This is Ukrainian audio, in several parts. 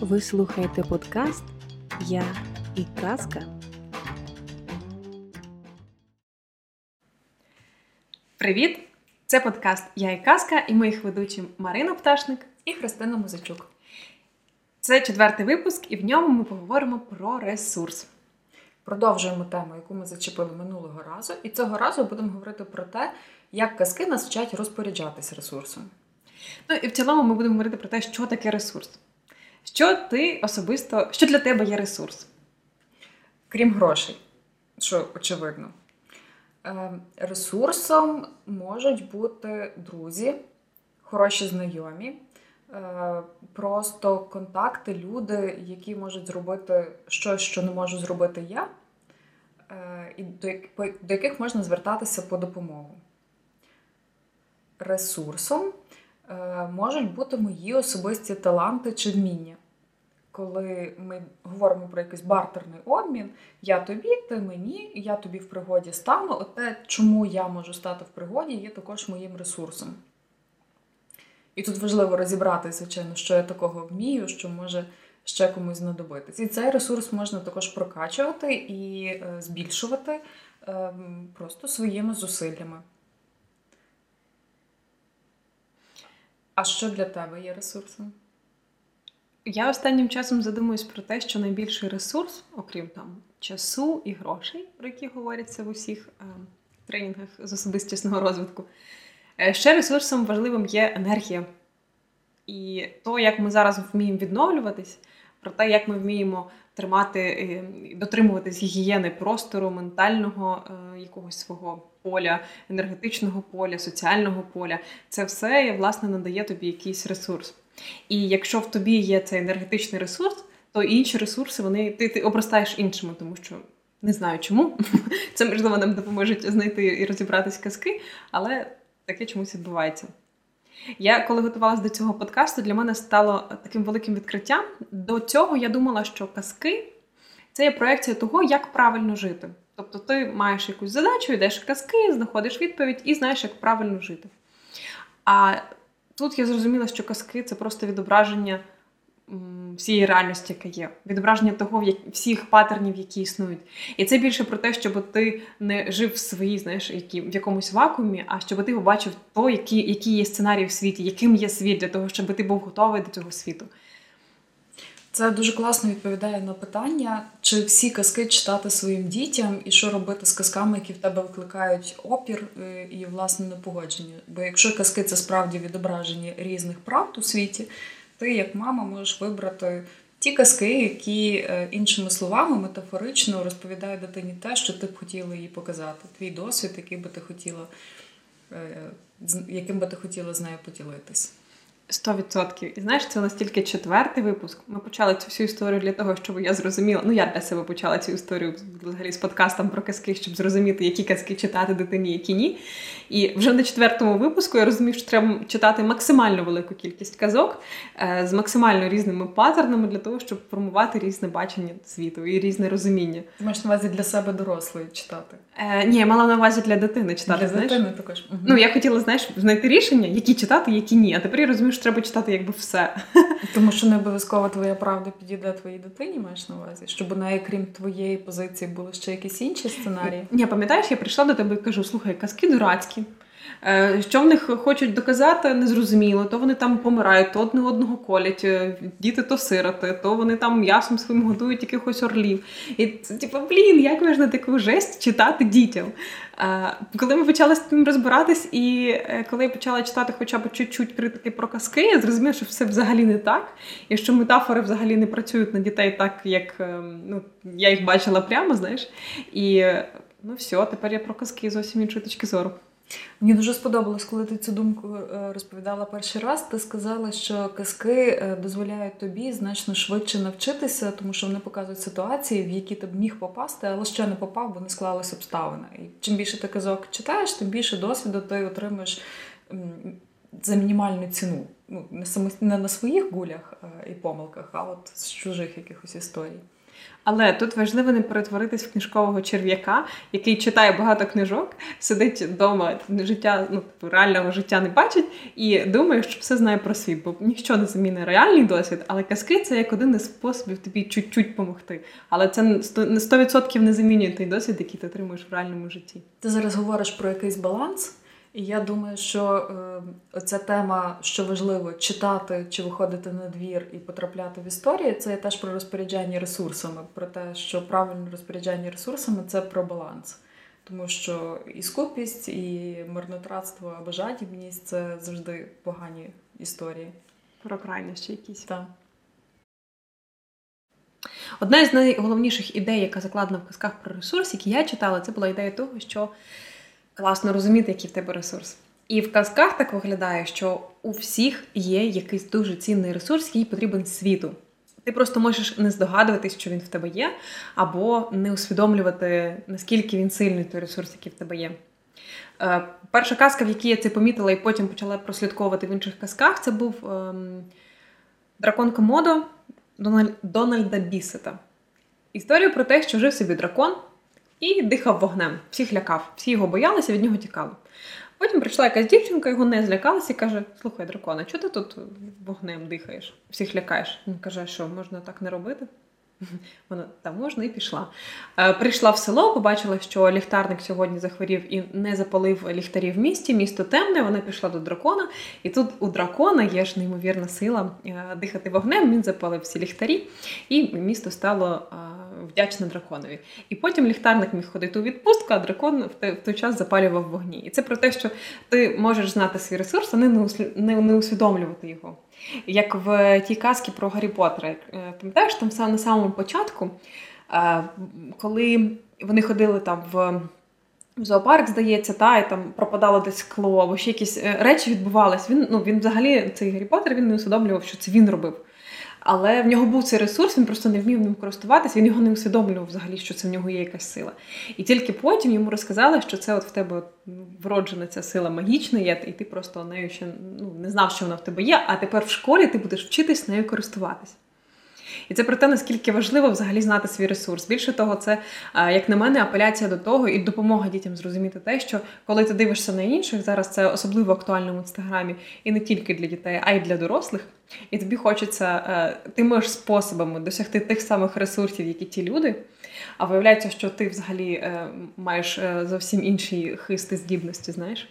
Ви слухаєте подкаст Я і Казка. Привіт! Це подкаст Я і Казка і ми їх ведучі Марина Пташник і Христина Музичук. Це четвертий випуск, і в ньому ми поговоримо про ресурс. Продовжуємо тему, яку ми зачепили минулого разу, і цього разу будемо говорити про те, як казки нас вчать розпоряджатись ресурсом. Ну і в цілому ми будемо говорити про те, що таке ресурс. Що ти особисто, що для тебе є ресурс? Крім грошей, що очевидно. Ем, ресурсом можуть бути друзі, хороші знайомі, е, просто контакти, люди, які можуть зробити щось, що не можу зробити я, е, і до яких можна звертатися по допомогу. Ресурсом е, можуть бути мої особисті таланти чи вміння коли ми говоримо про якийсь бартерний обмін, я тобі, ти мені, я тобі в пригоді стану. От те, чому я можу стати в пригоді, є також моїм ресурсом. І тут важливо розібрати, звичайно, що я такого вмію, що може ще комусь знадобитись. І цей ресурс можна також прокачувати і е, збільшувати е, просто своїми зусиллями. А що для тебе є ресурсом? Я останнім часом задумуюсь про те, що найбільший ресурс, окрім там часу і грошей, про які говоряться в усіх е, тренінгах з особистісного розвитку, е, ще ресурсом важливим є енергія. І то, як ми зараз вміємо відновлюватись, про те, як ми вміємо тримати, е, дотримуватись гігієни простору, ментального е, якогось свого поля, енергетичного поля, соціального поля, це все власне надає тобі якийсь ресурс. І якщо в тобі є цей енергетичний ресурс, то інші ресурси вони ти, ти обростаєш іншими, тому що не знаю чому. Це можливо нам допоможе знайти і розібратись казки, але таке чомусь відбувається. Я коли готувалася до цього подкасту, для мене стало таким великим відкриттям. До цього я думала, що казки це є проекція того, як правильно жити. Тобто ти маєш якусь задачу, йдеш в казки, знаходиш відповідь і знаєш, як правильно жити. А тут я зрозуміла, що казки це просто відображення всієї реальності, яка є, відображення того, як всіх патернів, які існують. І це більше про те, щоб ти не жив в своїй, знаєш, які, в якомусь вакуумі, а щоб ти побачив то, які, які є сценарії в світі, яким є світ, для того, щоб ти був готовий до цього світу. Це дуже класно відповідає на питання, чи всі казки читати своїм дітям, і що робити з казками, які в тебе викликають опір е, і власне непогодження. Бо якщо казки це справді відображення різних правд у світі, ти, як мама, можеш вибрати ті казки, які е, іншими словами метафорично розповідають дитині те, що ти б хотіла їй показати. Твій досвід, який би ти хотіла, е, яким би ти хотіла з нею поділитись. Сто відсотків. І знаєш, це настільки четвертий випуск. Ми почали цю всю історію для того, щоб я зрозуміла. Ну, я для себе почала цю історію взагалі з подкастом про казки, щоб зрозуміти, які казки читати дитині, які ні. І вже на четвертому випуску я розумію, що треба читати максимально велику кількість казок е, з максимально різними паттернами для того, щоб формувати різне бачення світу і різне розуміння. Ти маєш на увазі для себе дорослої читати? Е, Ні, я мала на увазі для дитини читати. Для знаєш? дитини також. Угу. Ну я хотіла знаєш, знайти рішення, які читати, які ні. А тепер я розумію, що треба читати якби все. Тому що не обов'язково твоя правда підійде твоїй дитині, маєш на увазі, щоб у неї, крім твоєї позиції, були ще якісь інші сценарії. Ні, пам'ятаєш, я прийшла до тебе і кажу: слухай, казки дурацькі. Е, що в них хочуть доказати, незрозуміло, то вони там помирають, то одне одного колять, е, діти то сироти, то вони там м'ясом своїм годують якихось орлів. І це типу, блін, як можна таку жесть читати дітям? Е, коли ми почали з тим розбиратись, і коли я почала читати хоча б чуть-чуть критики про казки, я зрозуміла, що все взагалі не так, і що метафори взагалі не працюють на дітей так, як ну, я їх бачила прямо, знаєш. І ну все, тепер я про казки зовсім іншої точки зору. Мені дуже сподобалось, коли ти цю думку е, розповідала перший раз. Ти сказала, що казки е, дозволяють тобі значно швидше навчитися, тому що вони показують ситуації, в які ти б міг попасти, але ще не попав, бо не склалися обставини. І чим більше ти казок читаєш, тим більше досвіду ти отримаєш за мінімальну ціну. Ну, не на своїх гулях е, і помилках, а от з чужих якихось історій. Але тут важливо не перетворитись в книжкового черв'яка, який читає багато книжок, сидить вдома, життя, ну типу, реального життя не бачить і думає, що все знає про світ, бо ніщо не замінить реальний досвід, але казки це як один із способів тобі чуть-чуть допомогти. Але це не 100% не замінює той досвід, який ти отримуєш в реальному житті. Ти зараз говориш про якийсь баланс. І я думаю, що е, ця тема, що важливо читати чи виходити на двір і потрапляти в історії, це теж про розпоряджання ресурсами, про те, що правильне розпоряджання ресурсами це про баланс. Тому що і скупість, і марнотратство або жадібність це завжди погані історії. Про крайнощі якісь. Так. Одна із найголовніших ідей, яка закладена в казках про ресурс, які я читала, це була ідея того, що класно розуміти, який в тебе ресурс. І в казках так виглядає, що у всіх є якийсь дуже цінний ресурс, який потрібен світу. Ти просто можеш не здогадуватись, що він в тебе є, або не усвідомлювати, наскільки він сильний той ресурс, який в тебе є. Е, перша казка, в якій я це помітила, і потім почала прослідковувати в інших казках, це був ем, дракон Комодо Дональда Бісета. Історія про те, що жив собі дракон, і дихав вогнем. Всіх лякав, всі його боялися, від нього тікали. Потім прийшла якась дівчинка, його не злякалася і каже: Слухай, дракона, чого ти тут вогнем дихаєш? Всіх лякаєш. Він каже, що можна так не робити? Вона та можна і пішла. Е, прийшла в село, побачила, що ліхтарник сьогодні захворів і не запалив ліхтарів в місті. Місто темне. Вона пішла до дракона, і тут у дракона є ж неймовірна сила е, дихати вогнем. Він запалив всі ліхтарі, і місто стало е, вдячне драконові. І потім ліхтарник міг ходити у відпустку, а дракон в той час запалював вогні. І це про те, що ти можеш знати свій ресурс, а не усвідомлювати його. Як в тій казці про Гаррі Поттера. Е, пам'ятаєш, там на самому початку, е, коли вони ходили там в зоопарк, здається, та, і там пропадало десь скло, або ще якісь е, речі відбувались. Він ну, він взагалі, цей Гаррі Поттер, він не усвідомлював, що це він робив. Але в нього був цей ресурс, він просто не вмів ним користуватися, він його не усвідомлював взагалі, що це в нього є якась сила. І тільки потім йому розказали, що це от в тебе вроджена ця сила магічна є, і ти просто нею ще ну, не знав, що вона в тебе є, а тепер в школі ти будеш вчитись нею користуватись. І це про те, наскільки важливо взагалі знати свій ресурс. Більше того, це, як на мене, апеляція до того і допомога дітям зрозуміти те, що коли ти дивишся на інших, зараз це особливо актуально в інстаграмі, і не тільки для дітей, а й для дорослих. І тобі хочеться, е, ти можеш способами досягти тих самих ресурсів, які ті люди. А виявляється, що ти взагалі е, маєш е, зовсім інші хисти здібності, знаєш.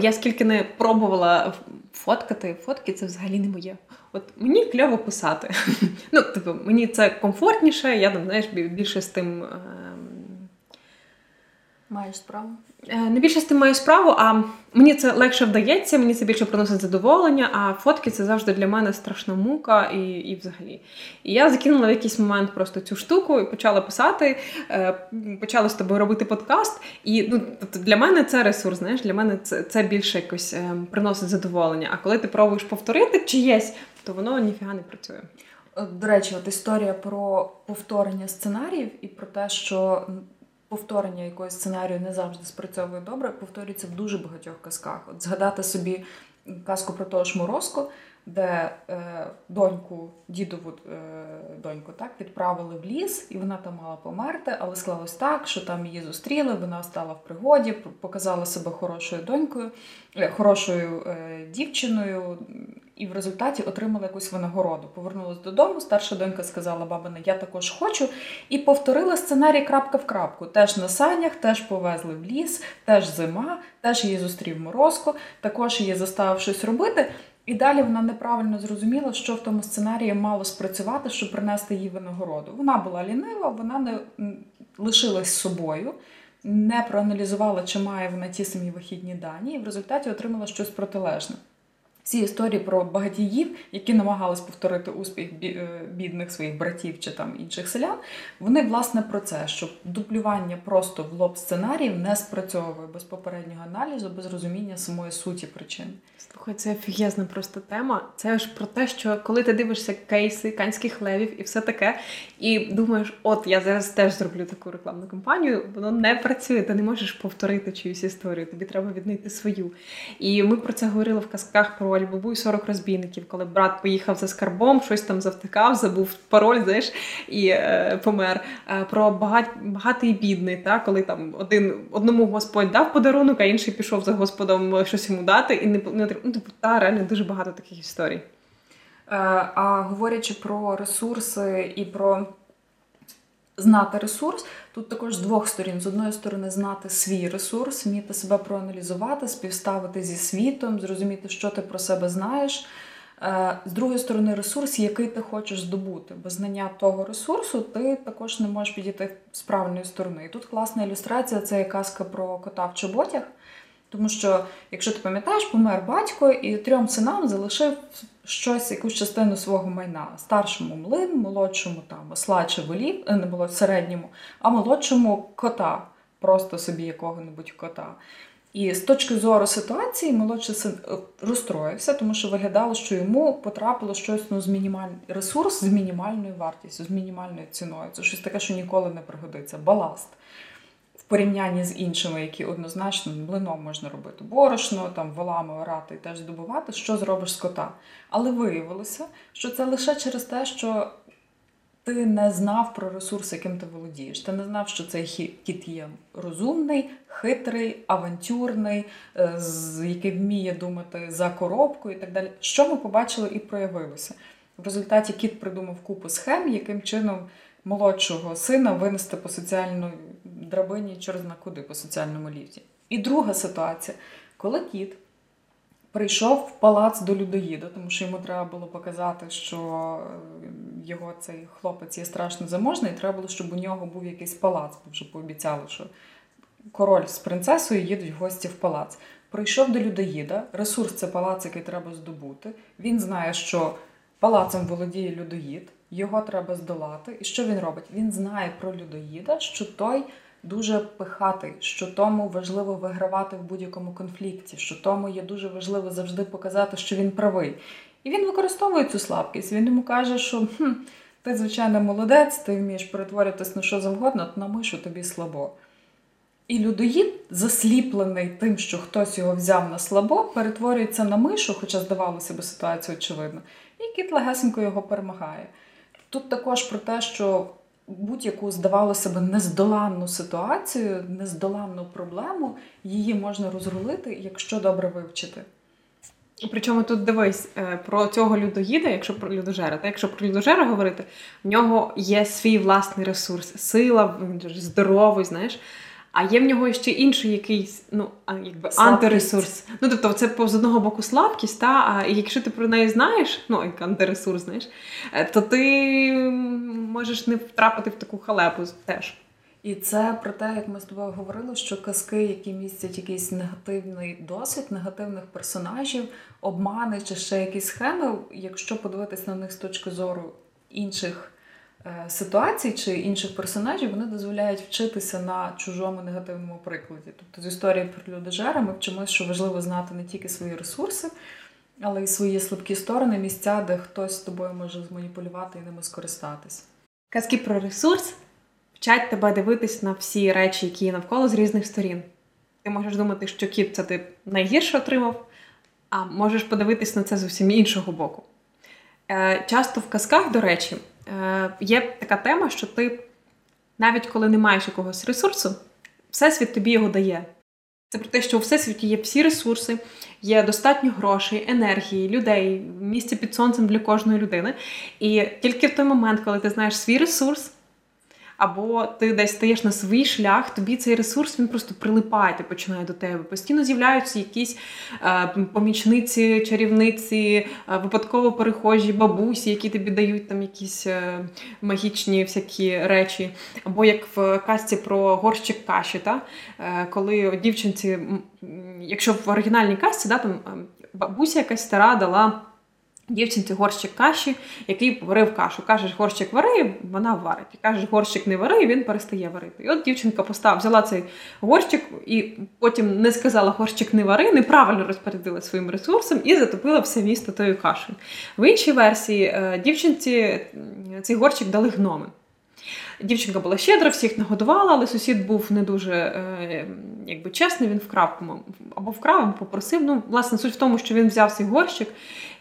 Я скільки не пробувала фоткати, фотки це взагалі не моє. От мені кльово писати. Ну, типу, мені це комфортніше, я там, знаєш, більше з тим. Ем, Маєш справу? Е, не більше з тим маю справу, а мені це легше вдається, мені це більше приносить задоволення, а фотки це завжди для мене страшна мука і і взагалі. І я закинула в якийсь момент просто цю штуку і почала писати, е, почала з тобою робити подкаст. І ну, тобто для мене це ресурс, знаєш, для мене це це більше якось е, приносить задоволення. А коли ти пробуєш повторити чиєсь, то воно ніфіга не працює. До речі, от історія про повторення сценаріїв і про те, що повторення якогось сценарію не завжди спрацьовує добре, повторюється в дуже багатьох казках. От згадати собі казку про того ж Морозко, де е, доньку, дідову е, доньку так, відправили в ліс, і вона там мала померти, але склалось так, що там її зустріли, вона стала в пригоді, показала себе хорошою донькою, е, хорошою е, дівчиною і в результаті отримала якусь винагороду. Повернулася додому. Старша донька сказала, бабина, я також хочу. І повторила сценарій крапка в крапку. Теж на санях, теж повезли в ліс, теж зима, теж її зустрів морозко, також її заставив щось робити. І далі вона неправильно зрозуміла, що в тому сценарії мало спрацювати, щоб принести їй винагороду. Вона була лінива, вона не лишилась собою, не проаналізувала, чи має вона ті самі вихідні дані, і в результаті отримала щось протилежне. Ці історії про багатіїв, які намагались повторити успіх е, бідних своїх братів чи там інших селян, вони власне про це, що дублювання просто в лоб сценаріїв не спрацьовує без попереднього аналізу, без розуміння самої суті причин. Слухай, це офігезна просто тема. Це ж про те, що коли ти дивишся кейси канських левів і все таке, і думаєш, от я зараз теж зроблю таку рекламну кампанію, воно не працює, ти не можеш повторити чиюсь історію, тобі треба віднайти свою. І ми про це говорили в казках про пароль, бабуй 40 розбійників, коли брат поїхав за скарбом, щось там завтикав, забув пароль, знаєш, і е, помер. Е, про багат, багатий і бідний, та, коли там один одному Господь дав подарунок, а інший пішов за Господом щось йому дати, і не не ну, типу, та реально дуже багато таких історій. Е, а говорячи про ресурси і про знати ресурс, тут також з двох сторін: з одної сторони, знати свій ресурс, вміти себе проаналізувати, співставити зі світом, зрозуміти, що ти про себе знаєш. Е, з другої сторони, ресурс, який ти хочеш здобути. Без знання того ресурсу ти також не можеш підійти з правильної сторони. І тут класна ілюстрація це казка про кота в чоботях. Тому що, якщо ти пам'ятаєш, помер батько і трьом синам залишив щось, якусь частину свого майна. Старшому млин, молодшому там осла чи волів, е, не було середньому, а молодшому кота, просто собі якого-небудь кота. І з точки зору ситуації молодший син е, розстроївся, тому що виглядало, що йому потрапило щось ну, з мінімальним ресурс з мінімальною вартістю, з мінімальною ціною. Це щось таке, що ніколи не пригодиться. Баласт порівнянні з іншими, які однозначно млином можна робити борошно, там волами орати і теж здобувати, що зробиш з кота. Але виявилося, що це лише через те, що ти не знав про ресурс, яким ти володієш. Ти не знав, що цей кіт є розумний, хитрий, авантюрний, е, який вміє думати за коробку і так далі. Що ми побачили і проявилося. В результаті кіт придумав купу схем, яким чином молодшого сина винести по соціальній драбині через куди по соціальному ліфті. І друга ситуація, коли кіт прийшов в палац до людоїда, тому що йому треба було показати, що е, його цей хлопець є страшно заможний, і треба було, щоб у нього був якийсь палац, бо вже пообіцяли, що король з принцесою їдуть в гості в палац. Прийшов до людоїда, ресурс це палац, який треба здобути. Він знає, що палацом володіє людоїд його треба здолати. І що він робить? Він знає про людоїда, що той дуже пихатий, що тому важливо вигравати в будь-якому конфлікті, що тому є дуже важливо завжди показати, що він правий. І він використовує цю слабкість. Він йому каже, що хм, ти, звичайно, молодець, ти вмієш перетворюватись на що завгодно, на мишу тобі слабо. І людоїд, засліплений тим, що хтось його взяв на слабо, перетворюється на мишу, хоча здавалося би ситуація очевидна, і кіт легесенько його перемагає. Тут також про те, що будь-яку, здавалося б, нездоланну ситуацію, нездоланну проблему, її можна розрулити, якщо добре вивчити. Причому тут дивись е, про цього людоїда, якщо про людожера, та якщо про людожера говорити, в нього є свій власний ресурс, сила, він здоровий, знаєш. А є в нього ще інший якийсь ну, якби антиресурс. Ну, тобто, це з одного боку слабкість, та, а якщо ти про неї знаєш, ну, як антиресурс, знаєш, е, то ти можеш не втрапити в таку халепу теж. І це про те, як ми з тобою говорили, що казки, які містять якийсь негативний досвід, негативних персонажів, обмани чи ще якісь схеми, якщо подивитись на них з точки зору інших ситуацій чи інших персонажів вони дозволяють вчитися на чужому негативному прикладі. Тобто з історії про людожера ми вчимося, що важливо знати не тільки свої ресурси, але й свої слабкі сторони, місця, де хтось з тобою може зманіпулювати і ними скористатись. Казки про ресурс вчать тебе дивитись на всі речі, які є навколо з різних сторін. Ти можеш думати, що кіт це ти найгірше отримав, а можеш подивитись на це з іншого боку. Е, часто в казках, до речі, Е, є така тема, що ти, навіть коли не маєш якогось ресурсу, всесвіт тобі його дає. Це про те, що у всесвіті є всі ресурси, є достатньо грошей, енергії, людей, місця під сонцем для кожної людини. І тільки в той момент, коли ти знаєш свій ресурс, або ти десь стаєш на свій шлях, тобі цей ресурс він просто прилипає, ти починає до тебе. Постійно з'являються якісь е, помічниці, чарівниці, е, випадково перехожі, бабусі, які тобі дають там якісь е, магічні всякі речі. Або як в казці про горщик каші, та? Е, коли дівчинці, якщо в оригінальній казці, да, там ем, бабуся якась стара дала. Дівчинці горщик каші, який варив кашу. Кажеш, горщик вари, вона варить. Кажеш, горщик не вари, і він перестає варити. І от дівчинка постав, взяла цей горщик і потім не сказала горщик не вари, неправильно розпорядила своїм ресурсом і затопила все місто тою кашею. В іншій версії е, дівчинці цей горщик дали гноми. Дівчинка була щедра, всіх нагодувала, але сусід був не дуже е, якби чесний, він вкрав або вкрав, або попросив. Ну, власне, суть в тому, що він взяв цей горщик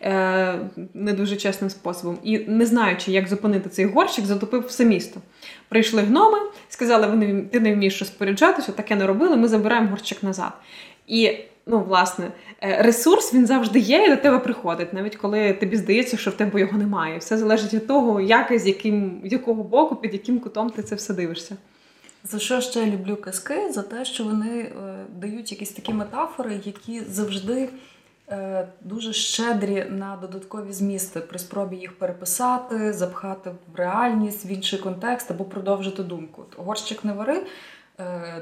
е, не дуже чесним способом. І не знаючи, як зупинити цей горщик, затопив все місто. Прийшли гноми, сказали, вони ти не вмієш розпоряджатися, таке не робили, ми забираємо горщик назад. І ну, власне, е, ресурс він завжди є і до тебе приходить, навіть коли тобі здається, що в тебе його немає. Все залежить від того, як і з яким, з якого боку, під яким кутом ти це все дивишся. За що ще люблю казки? За те, що вони е, дають якісь такі метафори, які завжди е, дуже щедрі на додаткові змісти при спробі їх переписати, запхати в реальність, в інший контекст або продовжити думку. Горщик не вари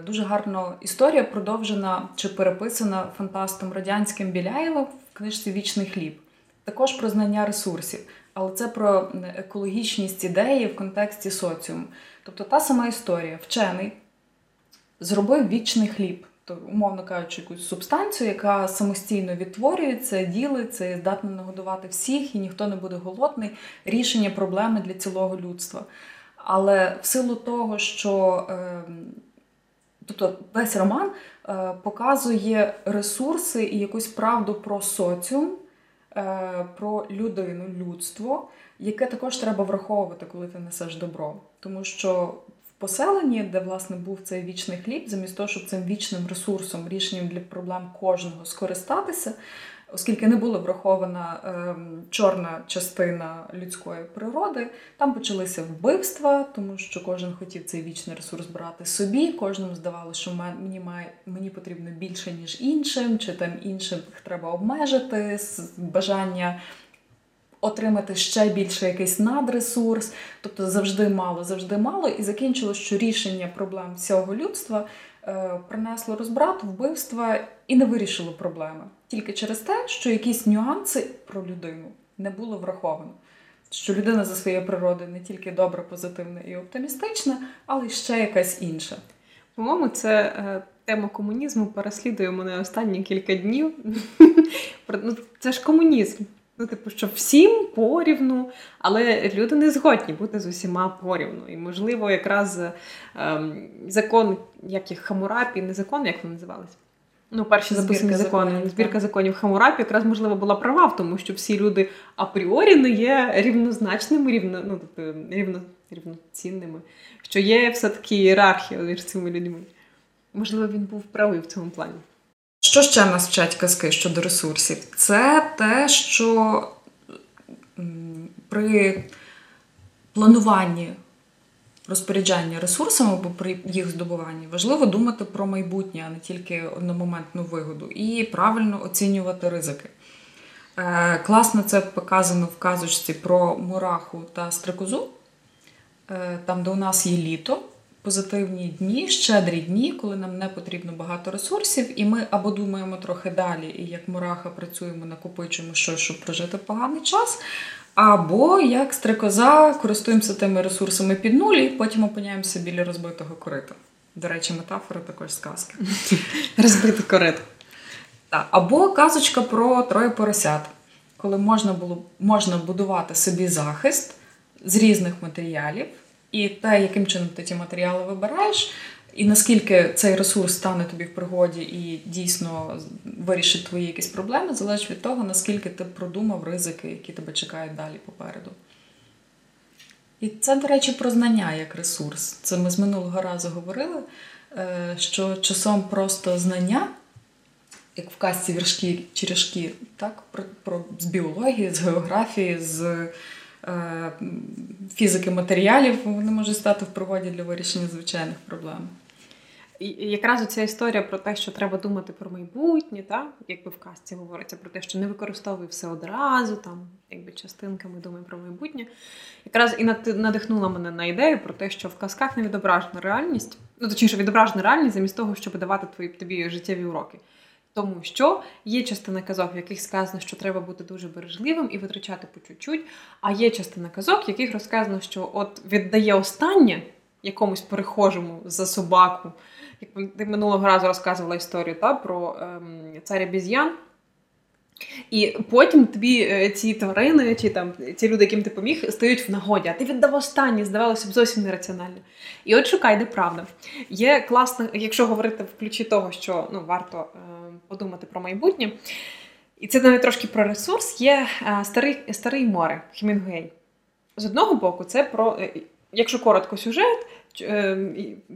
дуже гарна історія продовжена чи переписана фантастом радянським Біляєва в книжці Вічний хліб. Також про знання ресурсів, але це про екологічність ідеї в контексті соціуму. Тобто та сама історія, вчений зробив вічний хліб, умовно кажучи, якусь субстанцію, яка самостійно відтворюється, ділиться і здатна нагодувати всіх, і ніхто не буде голодний. Рішення проблеми для цілого людства. Але в силу того, що е, Тобто весь роман е, показує ресурси і якусь правду про соціум, е, про людину, людство, яке також треба враховувати, коли ти несеш добро. Тому що в поселенні, де власне був цей вічний хліб, замість того, щоб цим вічним ресурсом, рішенням для проблем кожного скористатися, оскільки не була врахована е, чорна частина людської природи, там почалися вбивства, тому що кожен хотів цей вічний ресурс брати собі. Кожному здавалося, що мені має мені потрібно більше ніж іншим, чи там іншим треба обмежити бажання. Отримати ще більше якийсь надресурс, тобто завжди мало, завжди мало, і закінчилось, що рішення проблем всього людства принесло розбрат, вбивства і не вирішило проблеми. Тільки через те, що якісь нюанси про людину не було враховано. Що людина за своєю природою не тільки добра, позитивна і оптимістична, але й ще якась інша. По-моєму, це е, тема комунізму переслідує мене останні кілька днів. Ну, це ж комунізм. Ну, типу, що всім порівну, але люди не згодні бути з усіма порівну. І, можливо, якраз ем, закон, як їх Хамурапі, не закон, як вони називалися? Ну, перші записані закони, законів, збірка законів Хамурапі, якраз можливо була права в тому, що всі люди апріорі не є рівнозначними, рівно, ну, тобто, рівно, рівноцінними, що є все-таки ієрархія між цими людьми. Можливо, він був правий в цьому плані. Що ще нас вчать казки щодо ресурсів? Це те, що при плануванні розпоряджання ресурсами або при їх здобуванні важливо думати про майбутнє, а не тільки одномоментну вигоду, і правильно оцінювати ризики. Е, класно це показано в казочці про мураху та стрикозу, е, там, де у нас є літо позитивні дні, щедрі дні, коли нам не потрібно багато ресурсів, і ми або думаємо трохи далі, і як мураха працюємо, накопичуємо щось, щоб прожити поганий час. Або як стрикоза користуємося тими ресурсами під нуль, і потім опиняємося біля розбитого корита. До речі, метафора також сказки. Розбити корито. Або казочка про троє поросят, коли можна було можна будувати собі захист з різних матеріалів, і те, яким чином ти ті матеріали вибираєш, і наскільки цей ресурс стане тобі в пригоді і дійсно вирішить твої якісь проблеми, залежить від того, наскільки ти продумав ризики, які тебе чекають далі попереду. І це, до речі, про знання як ресурс. Це ми з минулого разу говорили, е, що часом просто знання, як в казці віршки черешки, так, про, про з біології, з географії, з фізики матеріалів, вони можуть стати в пригоді для вирішення звичайних проблем. І якраз ця історія про те, що треба думати про майбутнє, так? якби в казці говориться про те, що не використовуй все одразу, там, якби частинками думай про майбутнє. Якраз і надихнула мене на ідею про те, що в казках не відображена реальність, ну точніше, відображена реальність замість того, щоб давати твої тобі життєві уроки. Тому що є частина казок, в яких сказано, що треба бути дуже бережливим і витрачати по чуть-чуть, а є частина казок, в яких розказано, що от віддає останнє якомусь перехожому за собаку. Як ти минулого разу розказувала історію та, про ем, царя Біз'ян, І потім тобі е, ці тварини, чи там ці люди, яким ти поміг, стають в нагоді, а ти віддав останні, здавалося б, зовсім нераціонально. І от шукай, де правда. Є класно, якщо говорити в ключі того, що ну, варто е, подумати про майбутнє. І це навіть трошки про ресурс, є е, старий старий море Хемінгуей. З одного боку, це про, е, якщо коротко сюжет,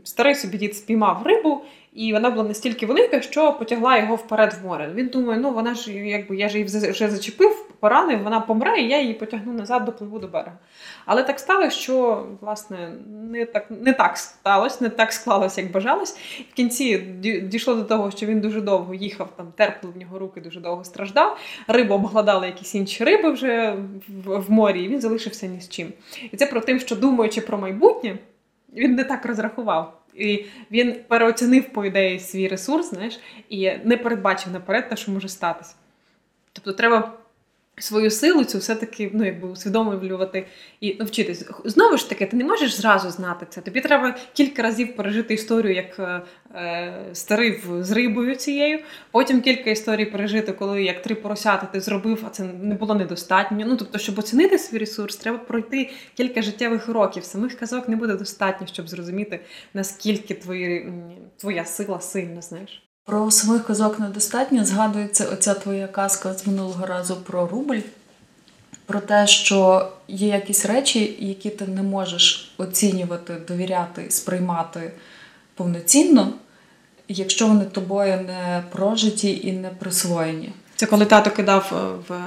старий собі дід спіймав рибу, і вона була настільки велика, що потягла його вперед в море. Він думає, ну вона ж якби я ж її вже зачепив, поранив, вона помре, і я її потягну назад, допливу до берега. Але так сталося, що власне не так не так сталося, не так склалося, як бажалось. В кінці дійшло до того, що він дуже довго їхав, там терпли в нього руки, дуже довго страждав. Рибу обгладали якісь інші риби вже в, в морі, і він залишився ні з чим. І це про те, що думаючи про майбутнє, він не так розрахував. І він переоцінив, по ідеї, свій ресурс, знаєш, і не передбачив наперед те, що може статися. Тобто, треба свою силу цю все-таки ну, якби усвідомлювати і навчитись. Знову ж таки, ти не можеш зразу знати це. Тобі треба кілька разів пережити історію, як е, е старий з рибою цією. Потім кілька історій пережити, коли як три поросята ти зробив, а це не було недостатньо. Ну тобто, щоб оцінити свій ресурс, треба пройти кілька життєвих років. Самих казок не буде достатньо, щоб зрозуміти, наскільки твої, твоя сила сильна, знаєш. Про самих казок недостатньо. Згадується оця твоя казка з минулого разу про рубль, про те, що є якісь речі, які ти не можеш оцінювати, довіряти, сприймати повноцінно, якщо вони тобою не прожиті і не присвоєні. Це коли тато кидав е, в,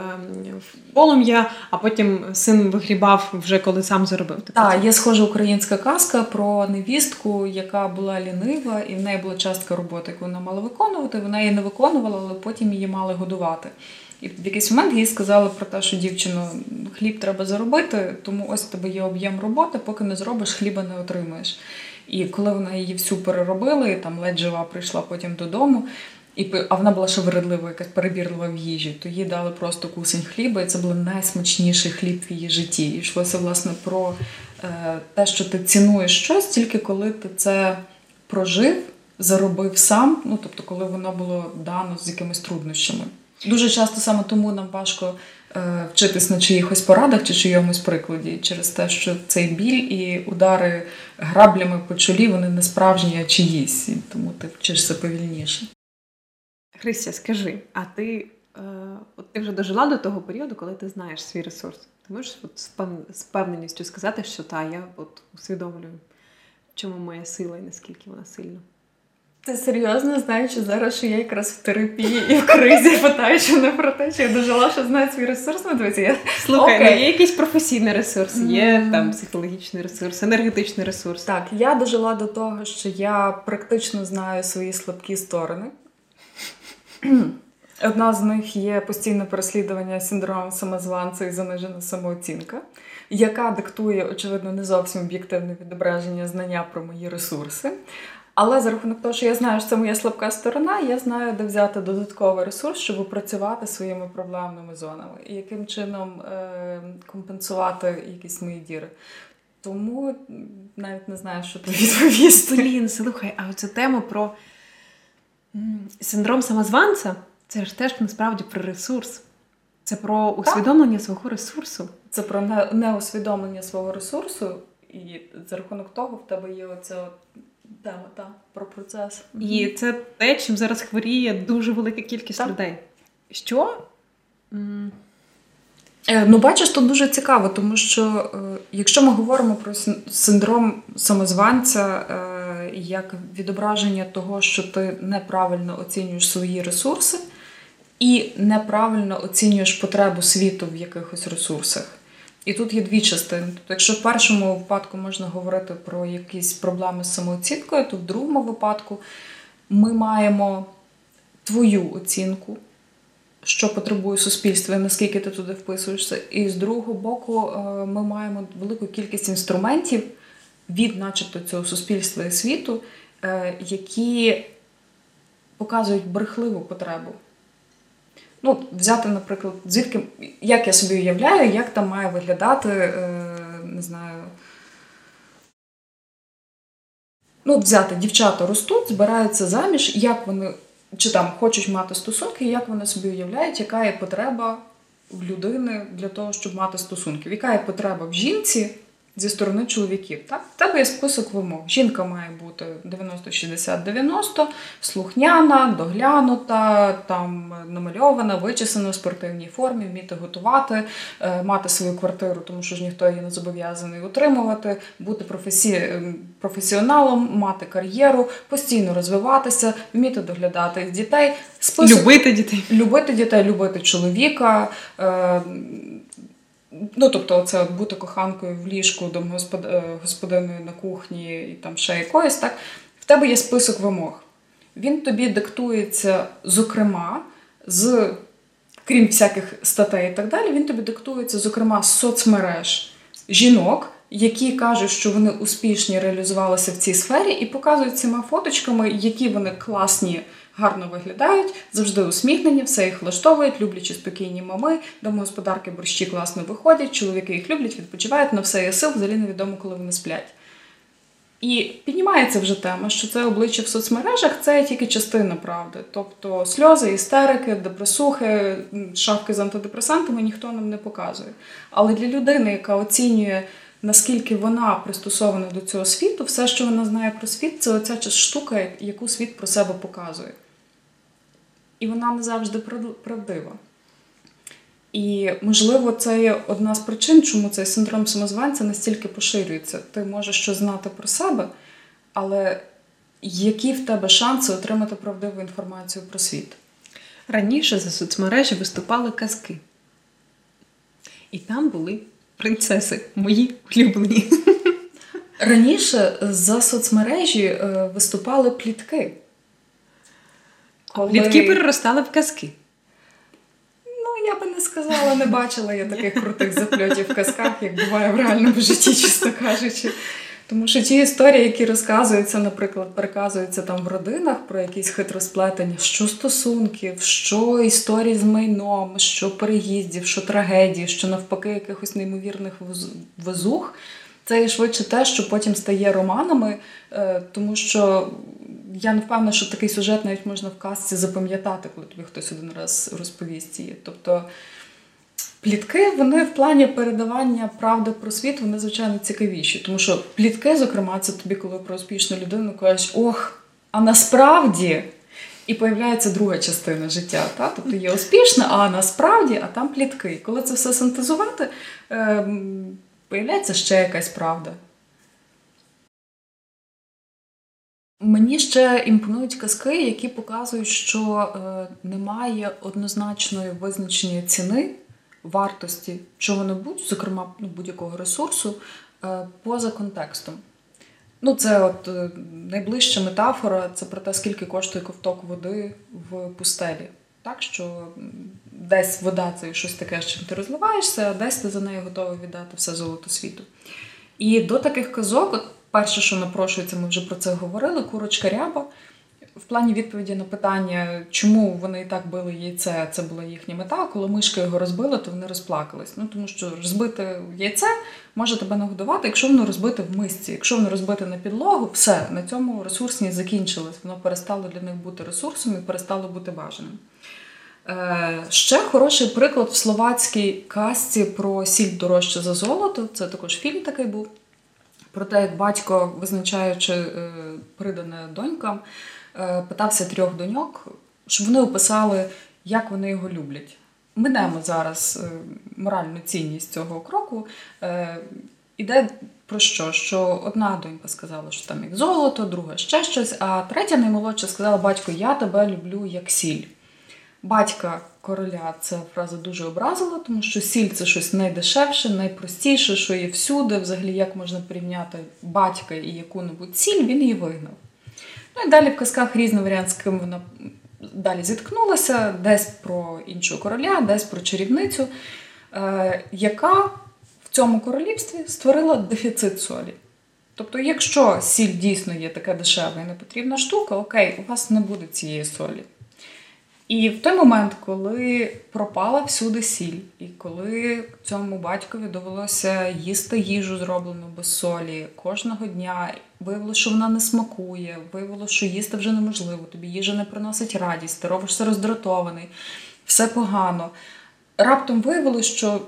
в полум'я, а потім син вигрібав вже коли сам заробив. Так, є схожа українська казка про невістку, яка була лінива, і в неї була частка роботи, яку вона мала виконувати. Вона її не виконувала, але потім її мали годувати. І в якийсь момент їй сказали про те, що дівчину хліб треба заробити, тому ось в тебе є об'єм роботи, поки не зробиш, хліба не отримаєш. І коли вона її всю переробила, і там ледь жива прийшла потім додому. І а вона була ще виродлива, якась перебірлива в їжі, то їй дали просто кусень хліба, і це був найсмачніший хліб в її житті. І йшлося власне про е, те, що ти цінуєш щось, тільки коли ти це прожив, заробив сам. Ну тобто, коли воно було дано з якимись труднощами. Дуже часто саме тому нам важко е, вчитись на чиїхось порадах чи чийомусь прикладі, через те, що цей біль і удари граблями по чолі вони не справжні, а чиїсь, тому ти вчишся повільніше. Христя, скажи, а ти е, от ти вже дожила до того періоду, коли ти знаєш свій ресурс? Ти можеш от з певненістю сказати, що та, я от усвідомлюю, в чому моя сила і наскільки вона сильна? Ти серйозно знаючи зараз, що я якраз в терапії і в кризі питаючи не про те, чи я дожила, що знаю свій ресурс на дивіться. Слухай, okay. ну є якийсь професійний ресурс, є там психологічний ресурс, енергетичний ресурс. Так, я дожила до того, що я практично знаю свої слабкі сторони. Одна з них є постійне переслідування синдрому самозванця і занижена самооцінка, яка диктує, очевидно, не зовсім об'єктивне відображення знання про мої ресурси. Але за рахунок того, що я знаю, що це моя слабка сторона, я знаю, де взяти додатковий ресурс, щоб опрацювати своїми проблемними зонами і яким чином е- компенсувати якісь мої діри. Тому навіть не знаю, що тобі відповісти. Блін, слухай, а оця тема про Синдром самозванця це ж теж насправді про ресурс. Це про усвідомлення свого ресурсу. Це про неусвідомлення свого ресурсу, і за рахунок того в тебе є оця тема та, про процес. І це те, чим зараз хворіє дуже велика кількість так. людей. Що? Е, ну, бачиш, тут дуже цікаво, тому що е, якщо ми говоримо про синдром самозванця. Як відображення того, що ти неправильно оцінюєш свої ресурси і неправильно оцінюєш потребу світу в якихось ресурсах. І тут є дві частини. Тобто, якщо в першому випадку можна говорити про якісь проблеми з самооцінкою, то в другому випадку ми маємо твою оцінку, що потребує суспільство, і наскільки ти туди вписуєшся. І з другого боку, е, ми маємо велику кількість інструментів, від, начебто, цього суспільства і світу, е, які показують брехливу потребу. Ну, Взяти, наприклад, звідки, як я собі уявляю, як там має виглядати, е, не знаю. Ну, взяти дівчата ростуть, збираються заміж, як вони чи там хочуть мати стосунки, як вони собі уявляють, яка є потреба в людини для того, щоб мати стосунки, яка є потреба в жінці зі сторони чоловіків. Так? В тебе є список вимог. Жінка має бути 90-60-90, слухняна, доглянута, там намальована, вичесана в спортивній формі, вміти готувати, е, мати свою квартиру, тому що ж ніхто її не зобов'язаний утримувати, бути професі... ем, професіоналом, мати кар'єру, постійно розвиватися, вміти доглядати дітей. Список... Любити дітей. Любити дітей, любити чоловіка. Е, Ну, тобто, це бути коханкою в ліжку, домогоспод... е, господиною на кухні і там ще якоюсь, так? В тебе є список вимог. Він тобі диктується, зокрема, з, крім всяких статей і так далі, він тобі диктується, зокрема, з соцмереж жінок, які кажуть, що вони успішні реалізувалися в цій сфері, і показують цими фоточками, які вони класні гарно виглядають, завжди усміхнені, все їх влаштовують, люблячи спокійні мами, домогосподарки борщі класно виходять, чоловіки їх люблять, відпочивають, на все є сил, взагалі невідомо, коли вони сплять. І піднімається вже тема, що це обличчя в соцмережах це тільки частина правди. Тобто сльози, істерики, депресухи, шапки з антидепресантами ніхто нам не показує. Але для людини, яка оцінює, наскільки вона пристосована до цього світу, все, що вона знає про світ, це оця штука, яку світ про себе показує і вона не завжди правдива. І, можливо, це є одна з причин, чому цей синдром самозванця настільки поширюється. Ти можеш щось знати про себе, але які в тебе шанси отримати правдиву інформацію про світ? Раніше за соцмережі виступали казки. І там були принцеси, мої улюблені. Раніше за соцмережі е, виступали плітки. Коли... Плітки переростали в казки. Ну, я би не сказала, не бачила я таких крутих запльотів в казках, як буває в реальному житті, чесно кажучи. Тому що ті історії, які розказуються, наприклад, переказуються там в родинах про якісь хитросплетення, що стосунків, що історії з майном, що переїздів, що трагедії, що навпаки якихось неймовірних везух, це є швидше те, що потім стає романами, е, тому що я не впевнена, що такий сюжет навіть можна в казці запам'ятати, коли тобі хтось один раз розповість її. Тобто плітки, вони в плані передавання правди про світ, вони, звичайно, цікавіші. Тому що плітки, зокрема, це тобі, коли про успішну людину кажеш, ох, а насправді. І появляється друга частина життя. Та? Тобто є успішна, а насправді, а там плітки. Коли це все синтезувати, е, появляється ще якась правда. Мені ще імпонують казки, які показують, що е, немає однозначної визначення ціни, вартості чого-небудь, зокрема ну, будь-якого ресурсу, е, поза контекстом. Ну, це от е, найближча метафора це про те, скільки коштує ковток води в пустелі. Так що десь вода це щось таке, з чим ти розливаєшся, а десь ти за нею готовий віддати все золото світу. І до таких казок, от перше, що напрошується, ми вже про це говорили, курочка ряба. В плані відповіді на питання, чому вони і так били яйце, це була їхня мета. Коли мишки його розбили, то вони розплакались. Ну тому що розбите яйце може тебе нагодувати, якщо воно розбите в мисці. Якщо воно розбите на підлогу, все на цьому ресурсність закінчилась. Воно перестало для них бути ресурсом і перестало бути бажаним. Е, ще хороший приклад в словацькій касті про сіль дорожче за золото. Це також фільм такий був. Про те, як батько, визначаючи е, придане донькам, е, питався трьох доньок, щоб вони описали, як вони його люблять. Минемо зараз моральну цінність цього кроку. Іде про що? Що одна донька сказала, що там як золото, друга ще щось, а третя наймолодша сказала: батько, я тебе люблю як сіль. Батька короля ця фраза дуже образила, тому що сіль це щось найдешевше, найпростіше, що є всюди. Взагалі, як можна порівняти батька і яку-небудь сіль, він її вигнав. Ну і далі в казках різний варіант, з ким вона далі зіткнулася, десь про іншого короля, десь про чарівницю, е, яка в цьому королівстві створила дефіцит солі. Тобто, якщо сіль дійсно є така дешева і непотрібна штука, окей, у вас не буде цієї солі. І в той момент, коли пропала всюди сіль, і коли цьому батькові довелося їсти їжу, зроблену без солі кожного дня, виявилося, що вона не смакує, виявилося, що їсти вже неможливо, тобі їжа не приносить радість, ти робишся роздратований, все погано. Раптом виявилося, що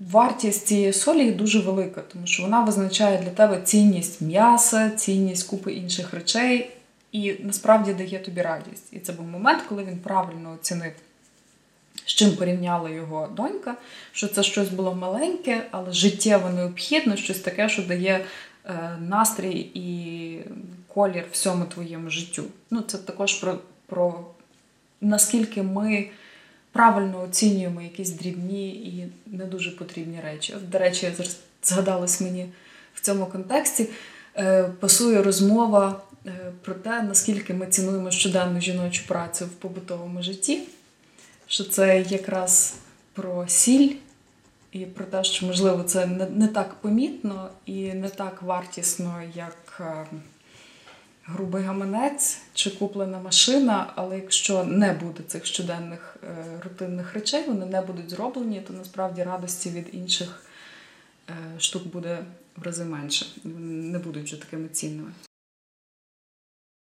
вартість цієї солі дуже велика, тому що вона визначає для тебе цінність м'яса, цінність купи інших речей і насправді дає тобі радість. І це був момент, коли він правильно оцінив, з чим порівняла його донька, що це щось було маленьке, але життєво необхідне, щось таке, що дає е, настрій і колір всьому твоєму життю. Ну, це також про, про наскільки ми. Правильно оцінюємо якісь дрібні і не дуже потрібні речі. До речі, зараз згадалось мені в цьому контексті. Е, пасує розмова про те, наскільки ми цінуємо щоденну жіночу працю в побутовому житті, що це якраз про сіль і про те, що, можливо, це не, не так помітно і не так вартісно, як е, грубий гаманець чи куплена машина, але якщо не буде цих щоденних е, рутинних речей, вони не будуть зроблені, то насправді радості від інших штук буде в рази менше. Вони не будуть вже такими цінними.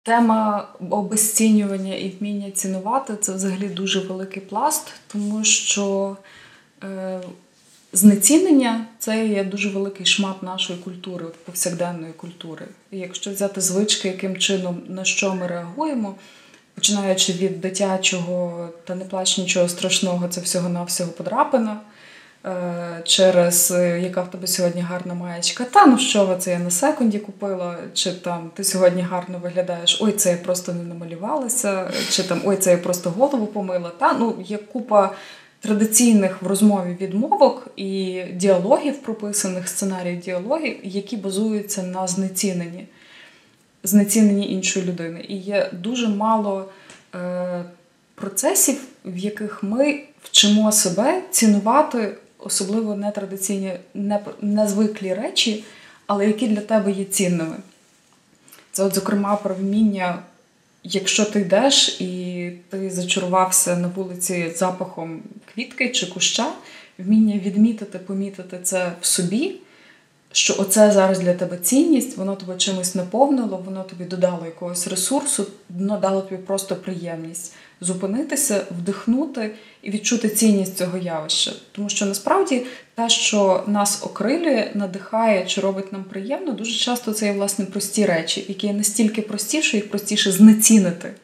Тема обезцінювання і вміння цінувати це взагалі дуже великий пласт, тому що е, знецінення це є дуже великий шмат нашої культури, повсякденної культури. І якщо взяти звички, яким чином на що ми реагуємо, починаючи від дитячого та не плач нічого страшного, це всього-навсього подрапина. Е, через е, яка в тебе сьогодні гарна маєчка. Та ну що це я на секунді купила, чи там ти сьогодні гарно виглядаєш, ой, це я просто не намалювалася, чи там ой, це я просто голову помила. Та ну є купа традиційних в розмові відмовок і діалогів, прописаних сценаріїв діалогів, які базуються на знеціненні, знеціненні іншої людини. І є дуже мало е, процесів, в яких ми вчимо себе цінувати особливо нетрадиційні, незвиклі речі, але які для тебе є цінними. Це, от, зокрема, про вміння, якщо ти йдеш і ти зачарувався на вулиці запахом квітки чи куща, вміння відмітити, помітити це в собі. Що оце зараз для тебе цінність, воно тебе чимось наповнило, воно тобі додало якогось ресурсу, воно дало тобі просто приємність зупинитися, вдихнути і відчути цінність цього явища. Тому що насправді те, що нас окрилює, надихає чи робить нам приємно, дуже часто це є власне прості речі, які є настільки прості, що їх простіше знецінити,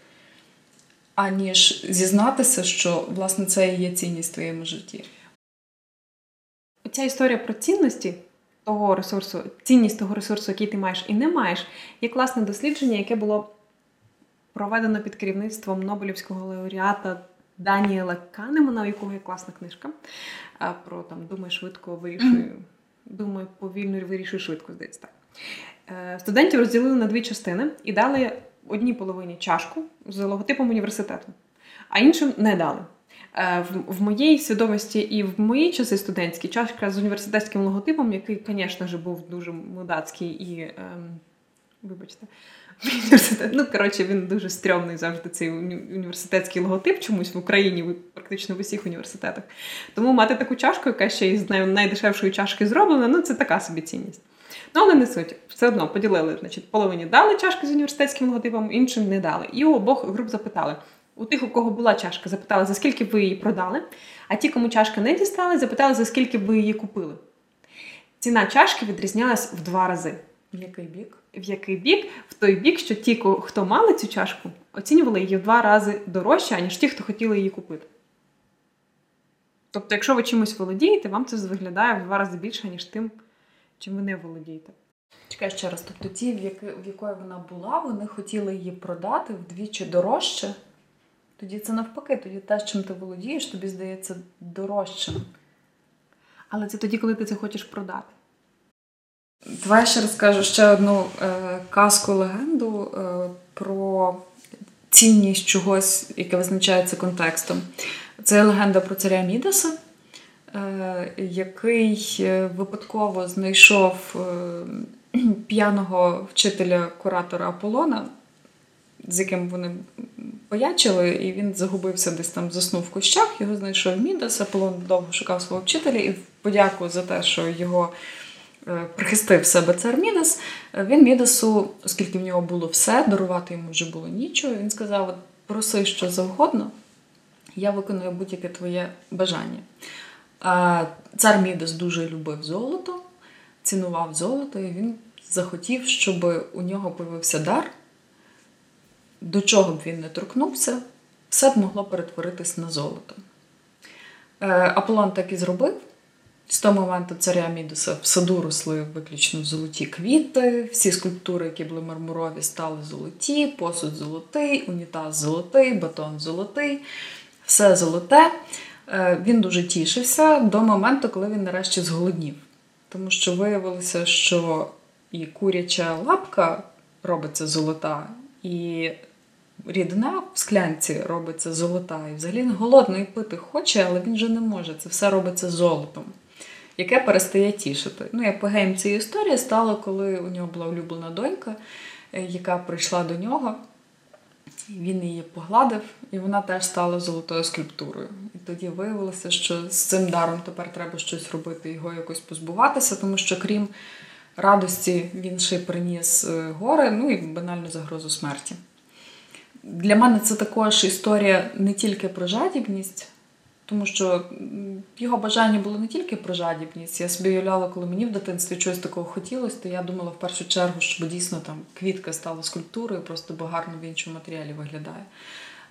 аніж зізнатися, що власне це і є цінність в твоєму житті. Ця історія про цінності. Того ресурсу, цінність того ресурсу, який ти маєш і не маєш, є класне дослідження, яке було проведено під керівництвом Нобелівського лауреата Даніела Канемана, у якого є класна книжка. Про там думай швидко, вирішую. Думаю, повільно вирішую швидко, здається так. Е, студентів розділили на дві частини і дали одній половині чашку з логотипом університету, а іншим не дали. Е, в моїй свідомості і в мої часи студентські чашка з університетським логотипом, який, звісно був дуже мудацький і, ем, вибачте, університет. Ну, коротше, він дуже стрьомний завжди цей університетський логотип чомусь в Україні, практично в усіх університетах. Тому мати таку чашку, яка ще із найдешевшої чашки зроблена, ну це така собі цінність. Ну, але не суть. Все одно поділили, значить, половині дали чашки з університетським логотипом, іншим не дали. І у обох груп запитали. У тих, у кого була чашка, запитали, за скільки ви її продали, а ті, кому чашка не дістали, запитали, за скільки ви її купили. Ціна чашки відрізнялась в два рази. В який бік? В який бік? В той бік, що ті, хто мали цю чашку, оцінювали її в два рази дорожче, аніж ті, хто хотіли її купити. Тобто, якщо ви чимось володієте, вам це виглядає в два рази більше, ніж тим, чим ви не володієте. Чекай ще раз, тобто ті, в, яки, в якої вона була, вони хотіли її продати вдвічі дорожче. Тоді це навпаки, тоді те, чим ти володієш, тобі здається дорожчим. Але це тоді, коли ти це хочеш продати. Давай ще розкажу ще одну е, казку легенду е, про цінність чогось, яке визначається контекстом. Це легенда про царя Мідаса, е, який е, випадково знайшов е, п'яного вчителя куратора Аполлона, з яким вони поячили, і він загубився десь там, заснув в кущах, його знайшов Мідас, Аполлон довго шукав свого вчителя і в подяку за те, що його прихистив себе цар Мідас, е, він Мідасу, оскільки в нього було все, дарувати йому вже було нічого, він сказав: проси що завгодно, я виконую будь-яке твоє бажання. А Цар Мідас дуже любив золото, цінував золото, і він захотів, щоб у нього появився дар, до чого б він не торкнувся, все б могло перетворитись на золото. Е, Аполлон так і зробив. З того моменту царя Мідуса в саду росли виключно золоті квіти, всі скульптури, які були мармурові, стали золоті, посуд золотий, унітаз золотий, батон золотий, все золоте. Е, Він дуже тішився до моменту, коли він нарешті зголоднів. Тому що виявилося, що і куряча лапка робиться золота, і рідина в склянці робиться золота. І взагалі він голодний пити хоче, але він же не може. Це все робиться золотом, яке перестає тішити. Ну, і апогеєм цієї історії стало, коли у нього була улюблена донька, е, яка прийшла до нього. Він її погладив, і вона теж стала золотою скульптурою. І тоді виявилося, що з цим даром тепер треба щось робити, його якось позбуватися, тому що крім радості він ще й приніс е, горе, ну і банальну загрозу смерті. Для мене це також історія не тільки про жадібність, тому що його бажання було не тільки про жадібність. Я собі уявляла, коли мені в дитинстві чогось такого хотілося, то я думала в першу чергу, щоб дійсно там квітка стала скульптурою, просто бо гарно в іншому матеріалі виглядає.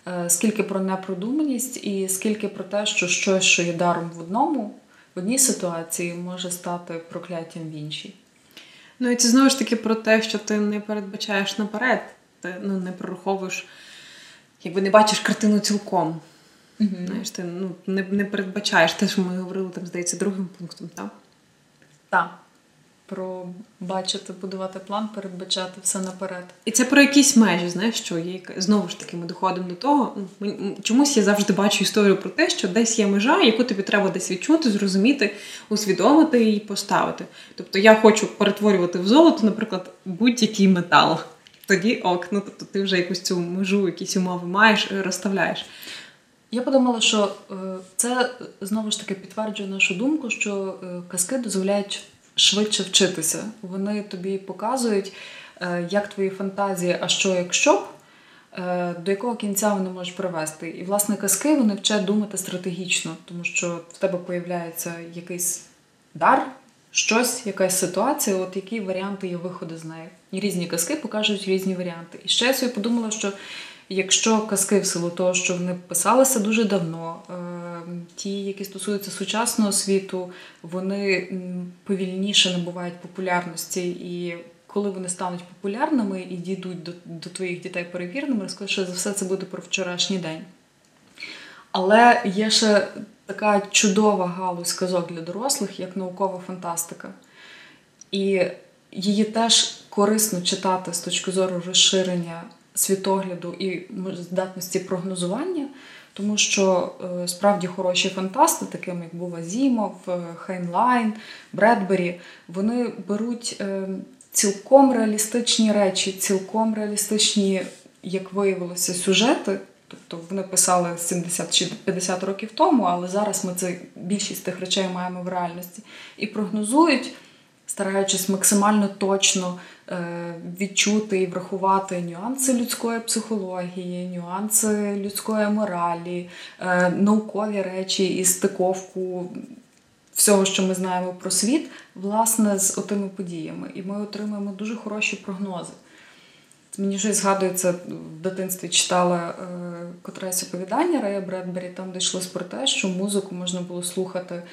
Е, Скільки про непродуманість і скільки про те, що щось, що є даром в одному, в одній ситуації може стати прокляттям в іншій. Ну і це знову ж таки про те, що ти не передбачаєш наперед, ти ну, не прораховуєш, якби не бачиш картину цілком. Знаєш, ти ну, не, не передбачаєш те, що ми говорили, там, здається, другим пунктом, так? Так. Про бачити, будувати план, передбачати все наперед. І це про якісь межі, знаєш, що є знову ж таки ми доходимо до того. ну, Чомусь я завжди бачу історію про те, що десь є межа, яку тобі треба десь відчути, зрозуміти, усвідомити і поставити. Тобто я хочу перетворювати в золото, наприклад, будь-який метал. Тоді ок, ну тобто ти вже якусь цю межу, якісь умови маєш, е, розставляєш. Я подумала, що е, це знову ж таки підтверджує нашу думку, що е, казки дозволяють швидше вчитися. Вони тобі показують, е, як твої фантазії, а що якщо б, е, до якого кінця вони можуть привести. І, власне, казки вони вчать думати стратегічно, тому що в тебе появляється якийсь дар, щось, якась ситуація, от які варіанти є виходу з неї. І різні казки покажуть різні варіанти. І ще я собі подумала, що якщо казки в силу того, що вони писалися дуже давно, е, ті, які стосуються сучасного світу, вони повільніше набувають популярності. І коли вони стануть популярними і дійдуть до, до твоїх дітей перевіреними, скоріше за все це буде про вчорашній день. Але є ще така чудова галузь казок для дорослих, як наукова фантастика. І її теж корисно читати з точки зору розширення світогляду і здатності прогнозування, тому що е, справді хороші фантасти, такими як був Азімов, е, Хайнлайн, Бредбері, вони беруть е, цілком реалістичні речі, цілком реалістичні, як виявилося, сюжети. Тобто вони писали 70 чи 50 років тому, але зараз ми це більшість тих речей маємо в реальності і прогнозують, стараючись максимально точно е, відчути і врахувати нюанси людської психології, нюанси людської моралі, е, наукові речі і стиковку всього, що ми знаємо про світ, власне, з отими подіями. І ми отримуємо дуже хороші прогнози. Мені щось згадується, в дитинстві читала е, котресь оповідання Рея Бредбері, там де йшлось про те, що музику можна було слухати,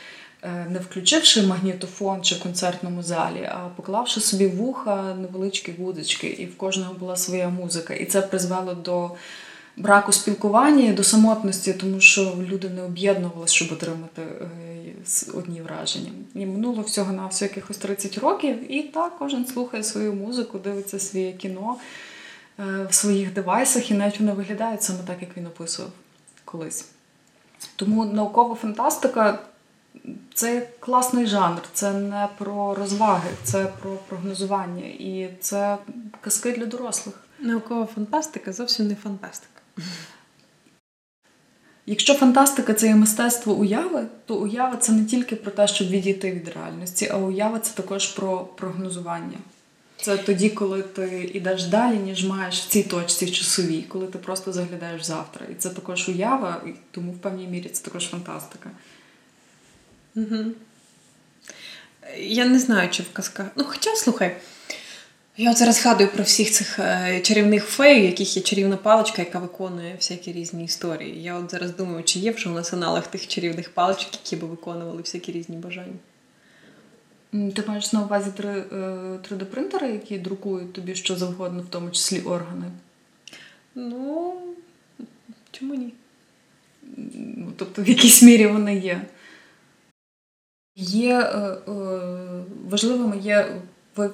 не включивши магнітофон чи в концертному залі, а поклавши собі вуха невеличкі гудочки, і в кожного була своя музика. І це призвело до браку спілкування до самотності, тому що люди не об'єднувалися, щоб отримати е, одні враження. І минуло всього на всього якихось 30 років, і так кожен слухає свою музику, дивиться своє кіно е, в своїх девайсах, і навіть вони виглядають саме так, як він описував колись. Тому наукова фантастика це класний жанр, це не про розваги, це про прогнозування. І це казки для дорослих. Наукова фантастика зовсім не фантастика. Якщо фантастика це є мистецтво уяви, то уява це не тільки про те, щоб відійти від реальності, а уява це також про прогнозування. Це тоді, коли ти йдеш далі, ніж маєш в цій точці часовій, коли ти просто заглядаєш завтра. І це також уява, і тому в певній мірі це також фантастика. Угу. Я не знаю, чи в казках. Ну, хоча, слухай, я от зараз згадую про всіх цих е, чарівних фей, у яких є чарівна паличка, яка виконує всякі різні історії. Я от зараз думаю, чи є вже у нас аналог тих чарівних паличок, які би виконували всякі різні бажання. Ти маєш на увазі 3D-принтери, які друкують тобі що завгодно, в тому числі органи? Ну, чому ні? Тобто, в якійсь мірі вони є. Є е, е, важливими є в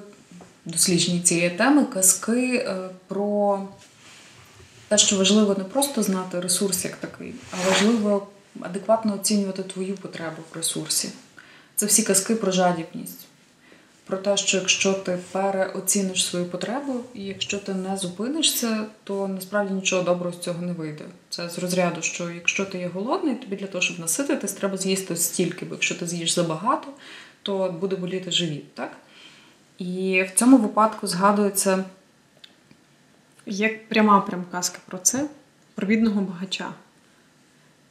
дослідженні цієї теми казки е, про те, що важливо не просто знати ресурс як такий, а важливо адекватно оцінювати твою потребу в ресурсі. Це всі казки про жадібність. Про те, що якщо ти переоціниш свою потребу, і якщо ти не зупинишся, то насправді нічого доброго з цього не вийде. Це з розряду, що якщо ти є голодний, тобі для того, щоб насититись, треба з'їсти стільки, бо якщо ти з'їш забагато, то буде боліти живіт. так? І в цьому випадку згадується. Є пряма прям казка про це, про бідного багача.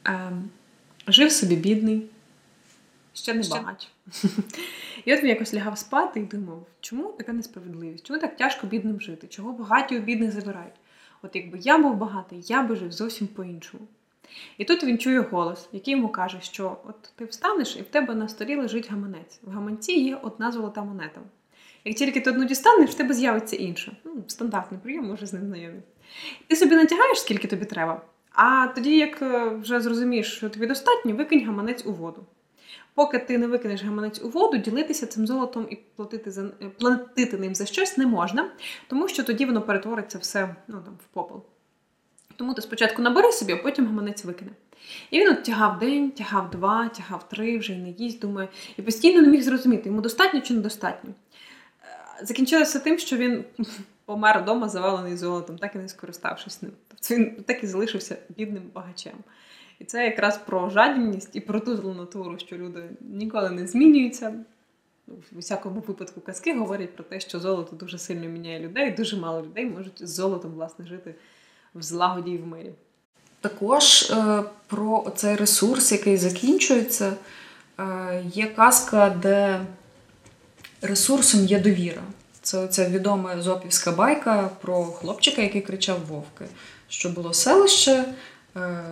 Ем, Жив собі бідний, ще не багач. І от він якось лягав спати і думав, чому така несправедливість? Чому так тяжко бідним жити? Чого багаті у бідних забирають? От якби я був багатий, я би жив зовсім по-іншому. І тут він чує голос, який йому каже, що от ти встанеш і в тебе на столі лежить гаманець. В гаманці є одна золота монета. Як тільки ти одну дістанеш, в тебе з'явиться інша. Ну, Стандартний прийом, може з ним знайомі. Ти собі натягаєш, скільки тобі треба, а тоді, як е, вже зрозумієш, що тобі достатньо, викинь гаманець у воду. Поки ти не викинеш гаманець у воду, ділитися цим золотом і платити за е, платити ним за щось не можна, тому що тоді воно перетвориться все ну, там, в попел. Тому ти спочатку набери собі, а потім гаманець викине. І він от тягав день, тягав два, тягав три, вже й не їсть, думає, і постійно не міг зрозуміти, йому достатньо чи недостатньо. Е, закінчилося тим, що він помер вдома, завалений золотом, так і не скориставшись ним. Тобто він так і залишився бідним багачем. І це якраз про жадібність і про ту злу натуру, що люди ніколи не змінюються. В усякому випадку казки говорять про те, що золото дуже сильно міняє людей, дуже мало людей можуть з золотом власне жити в злагоді і в мирі. Також е, про цей ресурс, який закінчується, е, є казка, де ресурсом є довіра. Це ця відома зопівська байка про хлопчика, який кричав Вовки, що було селище. Е,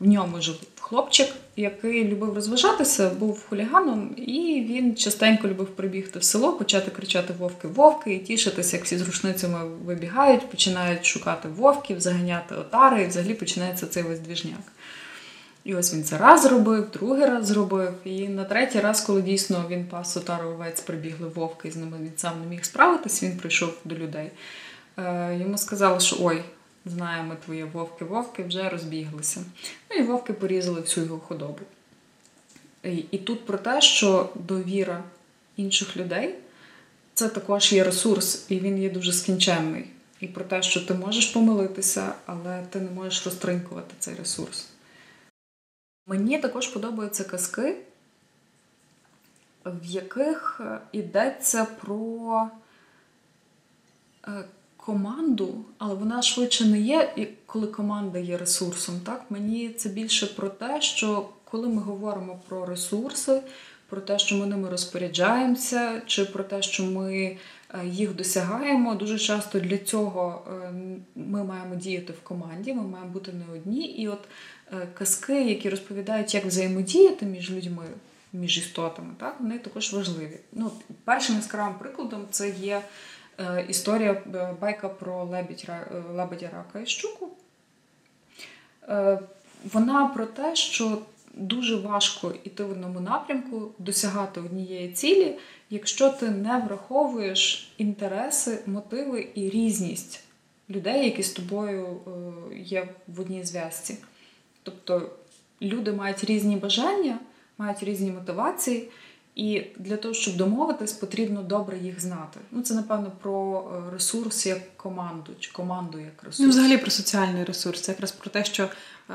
в ньому жив хлопчик, який любив розважатися, був хуліганом, і він частенько любив прибігти в село, почати кричати Вовки-вовки і тішитися, як всі з рушницями вибігають, починають шукати вовків, заганяти отари, і взагалі починається цей весь двіжняк. І ось він це раз зробив, другий раз зробив. І на третій раз, коли дійсно він пас отару овець, прибігли вовки, і з ними він сам не міг справитись, він прийшов до людей. Е, йому сказали, що ой, знаємо твої вовки-вовки вже розбіглися. Ну і вовки порізали всю його худобу. І, і тут про те, що довіра інших людей це також є ресурс, і він є дуже скінченний. І про те, що ти можеш помилитися, але ти не можеш розтринкувати цей ресурс. Мені також подобаються казки, в яких йдеться про е, команду, але вона швидше не є, коли команда є ресурсом. Так? Мені це більше про те, що коли ми говоримо про ресурси, про те, що ми ними розпоряджаємося, чи про те, що ми е, їх досягаємо, дуже часто для цього е, ми маємо діяти в команді, ми маємо бути не одні. І от е, казки, які розповідають, як взаємодіяти між людьми. Між істотами, так, вони також важливі. Ну, Першим яскравим прикладом це є історія е, байка про е, лебедя рака і щуку. Вона про те, що дуже важко йти в одному напрямку, досягати однієї цілі, якщо ти не враховуєш інтереси, мотиви і різність людей, які з тобою є в одній зв'язці. Тобто люди мають різні бажання, мають різні мотивації. І для того, щоб домовитись, потрібно добре їх знати. Ну, це, напевно, про е, ресурс як команду, чи команду як ресурс. Ну, взагалі про соціальний ресурс. Це якраз про те, що е,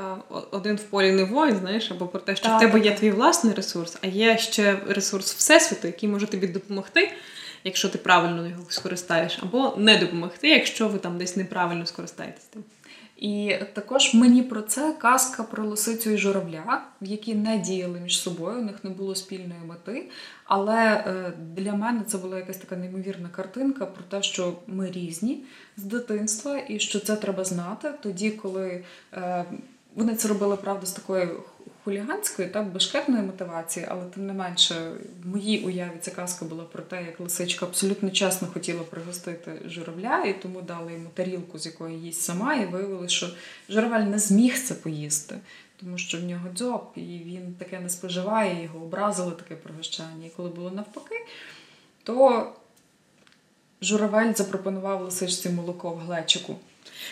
один в полі не воїн, знаєш, або про те, що Так, в тебе є твій власний ресурс, а є ще ресурс Всесвіту, який може тобі допомогти, якщо ти правильно його скористаєш, або не допомогти, якщо ви там десь неправильно скористаєтесь тим. І також мені про це казка про лисицю і журавля, які не діяли між собою, у них не було спільної мети. Але е, для мене це була якась така неймовірна картинка про те, що ми різні з дитинства, і що це треба знати тоді, коли е, вони це робили, правда, з такою хуліганської, так, бешкетної мотивації, але тим не менше, в моїй уяві ця казка була про те, як лисичка абсолютно чесно хотіла пригостити журавля, і тому дали йому тарілку, з якої їсть сама, і виявили, що журавель не зміг це поїсти. Тому що в нього дзьоб, і він таке не споживає, його образило таке пригощання. І коли було навпаки, то журавель запропонував лисичці молоко в глечику.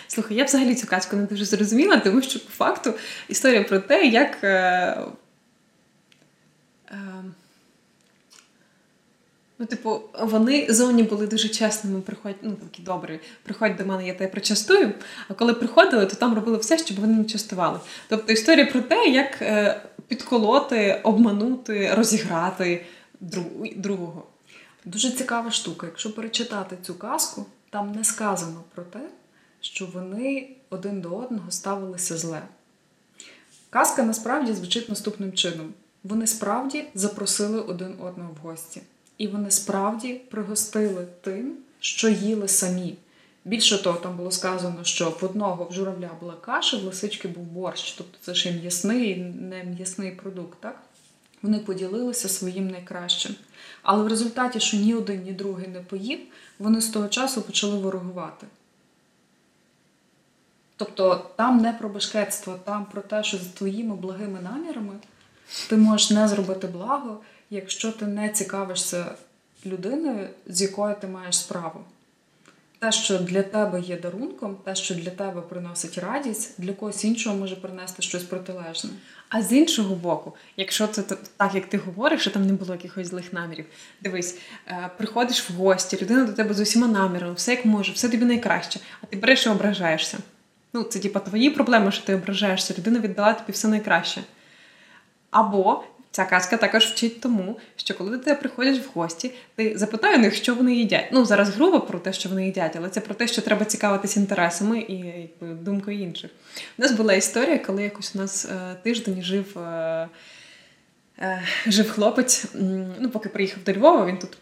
Слухай, я взагалі цю казку не дуже зрозуміла, тому що по факту історія про те, як. Е, е, ну, типу, вони зовні були дуже чесними, приходять, ну такі добрі, приходять до мене, я тебе причастую. А коли приходили, то там робили все, щоб вони не частували. Тобто історія про те, як е, підколоти, обманути, розіграти друг- другого. Дуже цікава штука. Якщо перечитати цю казку, там не сказано про те, що вони один до одного ставилися зле. Казка насправді звучить наступним чином: вони справді запросили один одного в гості, і вони справді пригостили тим, що їли самі. Більше того, там було сказано, що в одного в журавля була каша, в лисички був борщ, тобто це ще м'ясний, не м'ясний продукт, так? Вони поділилися своїм найкращим. Але в результаті, що ні один, ні другий не поїв, вони з того часу почали ворогувати. Тобто там не про бешкетство, там про те, що з твоїми благими намірами ти можеш не зробити благо, якщо ти не цікавишся людиною, з якою ти маєш справу. Те, що для тебе є дарунком, те, що для тебе приносить радість, для когось іншого може принести щось протилежне. А з іншого боку, якщо це так, як ти говориш, що там не було якихось злих намірів, дивись, е, приходиш в гості, людина до тебе з усіма намірами, все як може, все тобі найкраще, а ти береш і ображаєшся. Ну, це типа твої проблеми, що ти ображаєшся, людина віддала тобі все найкраще. Або ця казка також вчить тому, що коли тебе приходять в гості, ти запитай у них, що вони їдять. Ну, зараз грубо про те, що вони їдять, але це про те, що треба цікавитись інтересами і якби, думкою інших. У нас була історія, коли якось у нас е, тиждень жив, е, е, жив хлопець, ну, поки приїхав до Львова, він тут.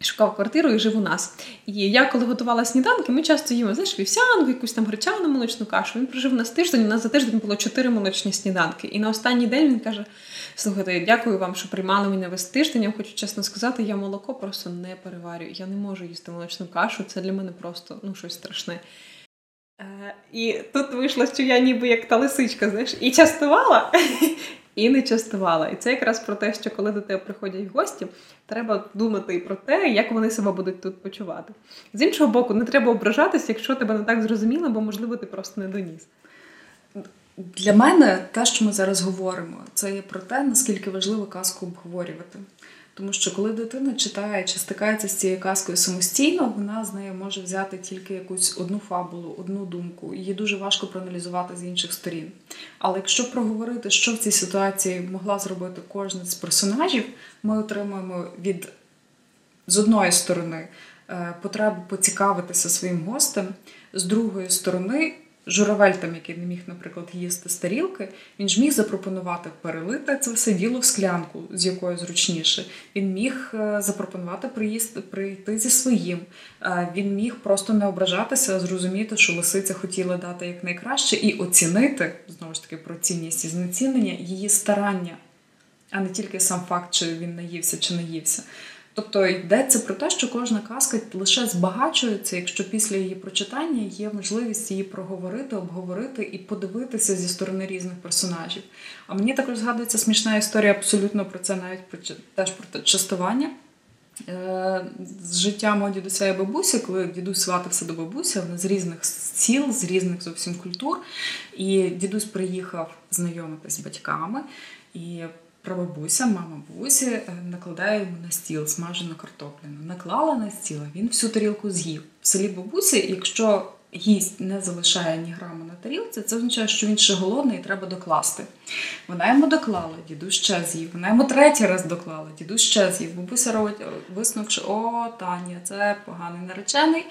Шукав квартиру і жив у нас. І я, коли готувала сніданки, ми часто їмо знаєш, вівсянку, якусь там гречану молочну кашу. Він прожив у нас тиждень, у нас за тиждень було чотири молочні сніданки. І на останній день він каже: Слухайте, дякую вам, що приймали мене весь тиждень. Я хочу чесно сказати, я молоко просто не переварюю. Я не можу їсти молочну кашу. Це для мене просто ну, щось страшне. Е, і тут вийшло, що я ніби як та лисичка, знаєш, і частувала, і не частувала. І це якраз про те, що коли до тебе приходять гості, треба думати і про те, як вони себе будуть тут почувати. З іншого боку, не треба ображатись, якщо тебе не так зрозуміло, бо можливо ти просто не доніс. Для мене те, що ми зараз говоримо, це є про те, наскільки важливо казку обговорювати. Тому що коли дитина читає чи стикається з цією казкою самостійно, вона з нею може взяти тільки якусь одну фабулу, одну думку. Її дуже важко проаналізувати з інших сторін. Але якщо проговорити, що в цій ситуації могла зробити кожен з персонажів, ми отримуємо від з одної сторони е, потребу поцікавитися своїм гостем, з другої сторони. Журавель, там, який не міг, наприклад, їсти з тарілки, він ж міг запропонувати перелити це все діло в склянку, з якою зручніше. Він міг е, запропонувати приїсти, прийти зі своїм. Е, Він міг просто не ображатися, зрозуміти, що лисиця хотіла дати якнайкраще, і оцінити знову ж таки про цінність і знецінення її старання, а не тільки сам факт, чи він наївся чи не ївся. Тобто йдеться про те, що кожна казка лише збагачується, якщо після її прочитання є можливість її проговорити, обговорити і подивитися зі сторони різних персонажів. А мені також згадується смішна історія абсолютно про це, навіть теж про частування. Е, З життя мого дідуся і бабусі, коли дідусь сватався до бабусі, вони з різних сіл, з різних зовсім культур. І дідусь приїхав знайомитись з батьками. І прабабуся, мама бабусі е, накладає йому на стіл смажену картоплю. Наклала на стіл, він всю тарілку з'їв. В селі бабусі, якщо гість не залишає ні грама на тарілці, це означає, що він ще голодний і треба докласти. Вона йому доклала, дідусь ще з'їв. Вона йому третій раз доклала, дідусь ще з'їв. Бабуся робить е, висновок, що о, Таня, це поганий наречений.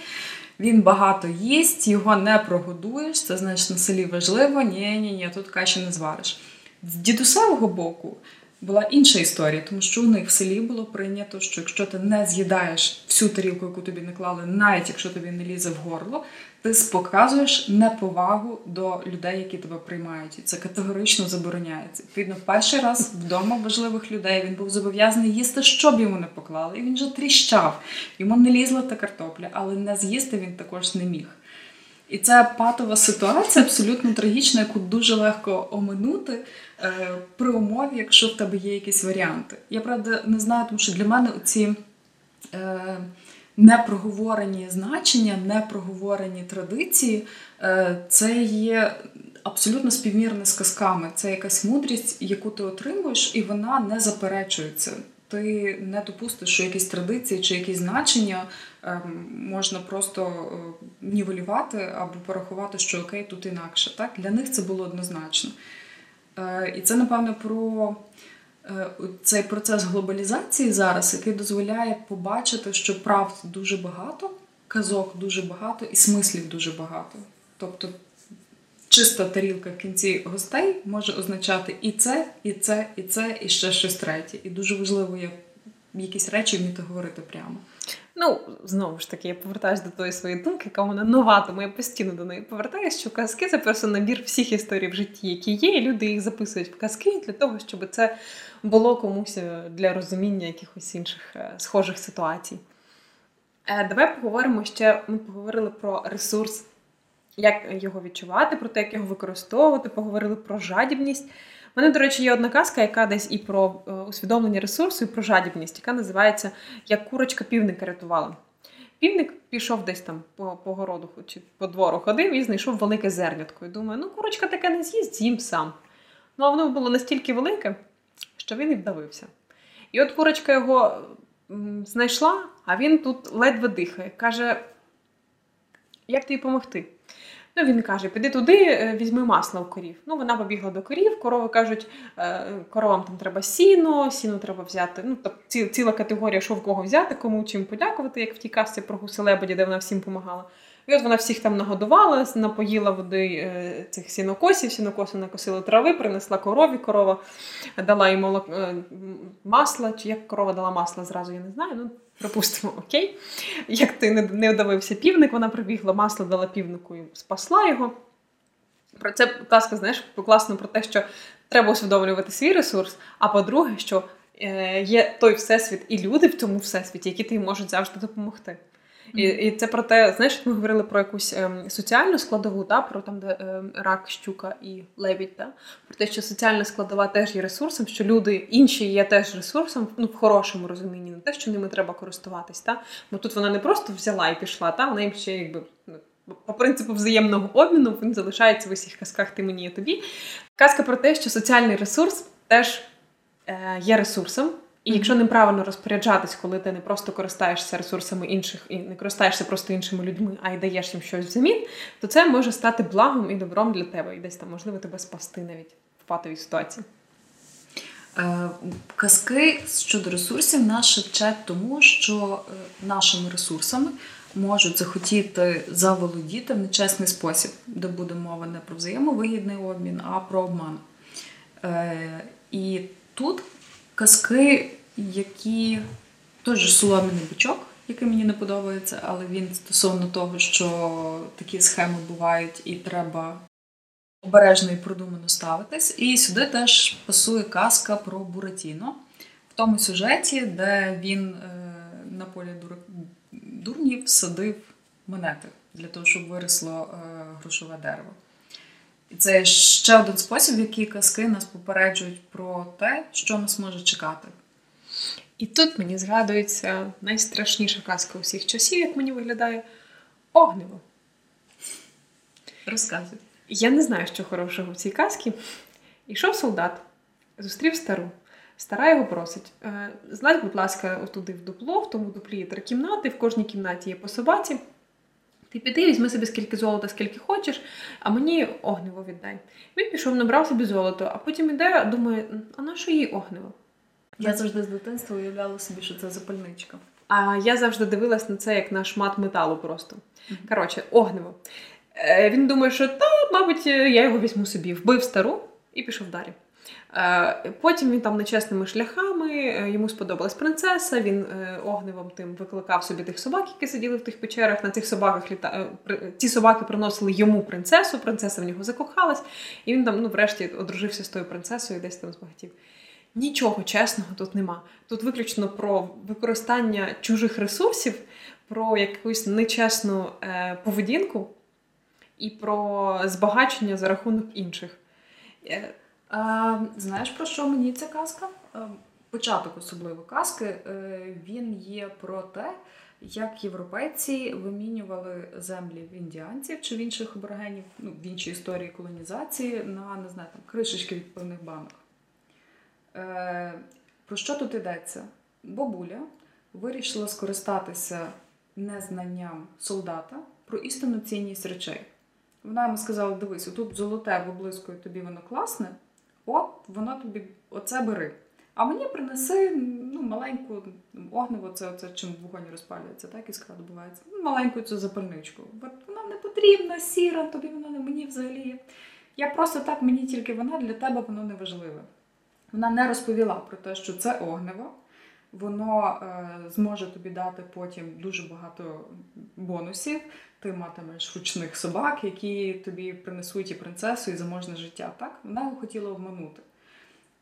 Він багато їсть, його не прогодуєш. Це значить на селі важливо. Ні, ні, ні, тут каші не звариш. З дідусевого боку була інша історія, тому що у них в селі було прийнято, що якщо ти не з'їдаєш всю тарілку, яку тобі наклали, навіть якщо тобі не лізе в горло, ти показуєш неповагу до людей, які тебе приймають. І це категорично забороняється. Відповідно, перший раз вдома важливих людей він був зобов'язаний їсти, що б йому не поклали. І він же тріщав. Йому не лізла та картопля, але не з'їсти він також не міг. І це патова ситуація, абсолютно трагічна, яку дуже легко оминути е, при умові, якщо в тебе є якісь варіанти. Я правда не знаю, тому що для мене ці е, непроговорені значення, непроговорені традиції, е, це є абсолютно співмірне з казками. Це якась мудрість, яку ти отримуєш, і вона не заперечується. Ти не допустиш, що якісь традиції чи якісь значення ем, можна просто е, нівелювати або порахувати, що окей, тут інакше. Так? Для них це було однозначно. Е, і це, напевно, про е, цей процес глобалізації зараз, який дозволяє побачити, що правд дуже багато, казок дуже багато і смислів дуже багато. Тобто чиста тарілка в кінці гостей може означати і це, і це, і це, і ще щось третє. І дуже важливо є якісь речі вміти говорити прямо. Ну, знову ж таки, я повертаюся до тої своєї думки, яка вона нова, тому я постійно до неї повертаюся, що казки це просто набір всіх історій в житті, які є, і люди їх записують в казки для того, щоб це було комусь е, для розуміння якихось інших е, схожих ситуацій. Е, давай поговоримо ще. Ми поговорили про ресурс, як його відчувати, про те, як його використовувати, поговорили про жадібність. У мене, до речі, є одна казка, яка десь і про е, усвідомлення ресурсу, і про жадібність, яка називається Як курочка півника рятувала. Півник пішов десь там по по городу чи по двору ходив і знайшов велике зернятко. І думає, ну курочка таке не з'їсть, з'їм сам. Ну а воно було настільки велике, що він і вдавився. І от курочка його знайшла, а він тут ледве дихає. Каже: Як тобі допомогти? Ну, він каже: піди туди, е, візьми масло у корів. Ну, вона побігла до корів, корови кажуть, е, коровам там треба сіно, сіно треба взяти. Ну, тобто ціла категорія, що в кого взяти, кому чим подякувати, як в тій касці про гуселебеді, де вона всім допомагала. І от вона всіх там нагодувала, напоїла води е, цих сінокосів, сінокоси накосила трави, принесла корові, корова дала їй молок, масло, чи як корова дала масло зразу, я не знаю. ну Припустимо, окей. Як ти не вдавився півник, вона прибігла, масло дала півнику і спасла його. Про це казка, знаєш, класно про те, що треба усвідомлювати свій ресурс. А по-друге, що е, є той всесвіт і люди в цьому всесвіті, які ти можуть завжди допомогти. І і це про те, знаєш, ми говорили про якусь ем, соціальну складову, та, про там, де ем, рак, щука і лебідь, та, про те, що соціальна складова теж є ресурсом, що люди інші є теж ресурсом, ну, в хорошому розумінні, не те, що ними треба користуватись. Та? Бо тут вона не просто взяла і пішла, та, вона їм ще якби. Ну, по принципу взаємного обміну він залишається в усіх казках ти мені і тобі. Казка про те, що соціальний ресурс теж е, є ресурсом, і якщо неправильно розпоряджатись, коли ти не просто користаєшся ресурсами інших і не користаєшся просто іншими людьми, а й даєш їм щось взамін, то це може стати благом і добром для тебе. І десь там можливо тебе спасти навіть в патовій ситуації. Е, казки щодо ресурсів нас вчать тому, що е, нашими ресурсами можуть захотіти заволодіти в нечесний спосіб, де буде мова не про взаємовигідний обмін, а про обман. Е, і тут казки, які же соломіний бичок, який мені не подобається, але він стосовно того, що такі схеми бувають і треба обережно і продумано ставитись. І сюди теж пасує казка про Буратіно в тому сюжеті, де він е, на полі дурнів садив монети для того, щоб виросло е, грошове дерево. І це ще один спосіб, в який казки нас попереджують про те, що нас може чекати. І тут мені згадується найстрашніша казка усіх часів, як мені виглядає огниво. Розказуй. Я не знаю, що хорошого в цій казці. Ішов солдат, зустрів стару. Стара його просить: «Е, злазь, будь ласка, отуди в дупло, в тому дуплі є три кімнати, в кожній кімнаті є по собаці. Ти піди, візьми собі скільки золота, скільки хочеш, а мені огниво віддай. Він пішов, набрав собі золото, а потім іде, думає, а на що їй огниво? Я завжди з дитинства уявляла собі, що це запальничка. А я завжди дивилась на це як на шмат металу просто. Мгм. Коротше, огниво. Е, Він думає, що та, мабуть, я його візьму собі, вбив стару і пішов далі. Е, Потім він там нечесними шляхами, е, йому сподобалась принцеса, він е, огнивом тим викликав собі тих собак, які сиділи в тих печерах. На цих собаках літа... ці собаки приносили йому принцесу, принцеса в нього закохалась, і він там, ну, врешті, одружився з тою принцесою десь там збагатів. Нічого чесного тут нема. Тут виключно про використання чужих ресурсів, про якусь нечесну поведінку і про збагачення за рахунок інших. Е, А, знаєш, про що мені ця казка? А, початок особливо казки. е, Він є про те, як європейці вимінювали землі в індіанців чи в інших аборигенів, ну, в іншій історії колонізації на не знаю, там, кришечки від певних банок. Е, Про що тут йдеться? Бабуля вирішила скористатися незнанням солдата про істинну цінність речей. Вона йому сказала: дивись, тут золоте виблискує тобі воно класне, от воно тобі оце бери. А мені принеси ну, маленьку огниво, це, це чим вогонь розпалюється, так іскра добувається. Ну, Маленьку цю запальничку. От вона не потрібна, сіра, тобі вона не мені взагалі. Я просто так, мені тільки вона для тебе воно не важливе. Вона не розповіла про те, що це огниво. Воно е, зможе тобі дати потім дуже багато бонусів. Ти матимеш ручних собак, які тобі принесуть і принцесу, і заможне життя. Так? Вона його хотіла обманути.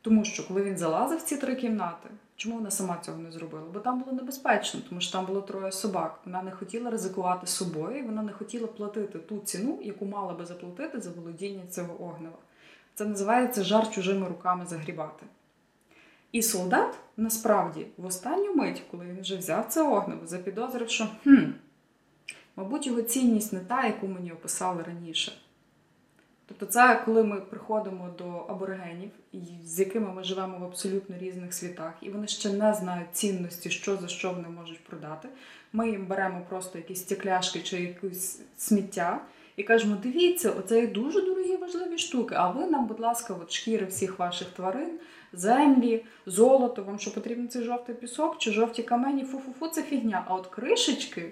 Тому що коли він залазив в ці три кімнати, чому вона сама цього не зробила? Бо там було небезпечно, тому що там було троє собак. Вона не хотіла ризикувати собою, вона не хотіла платити ту ціну, яку мала би заплатити за володіння цього огнева. Це називається жар чужими руками загрібати. І солдат насправді в останню мить, коли він вже взяв це огниво, запідозрив, що хм, мабуть, його цінність не та, яку мені описали раніше. Тобто, це коли ми приходимо до аборигенів, з якими ми живемо в абсолютно різних світах, і вони ще не знають цінності, що за що вони можуть продати. Ми їм беремо просто якісь стекляшки чи якусь сміття і кажемо: дивіться, оце є дуже дорогі важливі штуки. А ви нам, будь ласка, от шкіри всіх ваших тварин, землі, золото, вам що потрібен цей жовтий пісок чи жовті камені, фу-фу-фу, це фігня. А от кришечки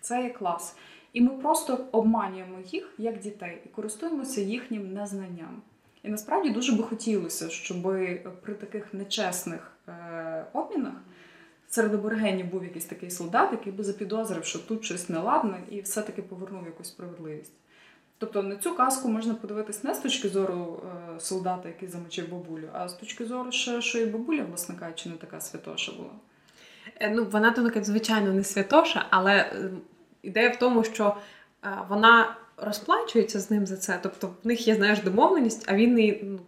це є клас. І ми просто обманюємо їх як дітей і користуємося їхнім незнанням. І насправді дуже би хотілося, щоб при таких нечесних е, обмінах серед аборигенів був якийсь такий солдат, який би запідозрив, що тут щось неладне, і все-таки повернув якусь справедливість. Тобто на цю казку можна подивитись не з точки зору е, солдата, який замочив бабулю, а з точки зору, що, що і бабуля, власне кажучи, не така святоша була. Е, Ну, вона то, звичайно, не святоша, але е, ідея в тому, що вона розплачується з ним за це. Тобто в них є, знаєш, домовленість, а він її ну,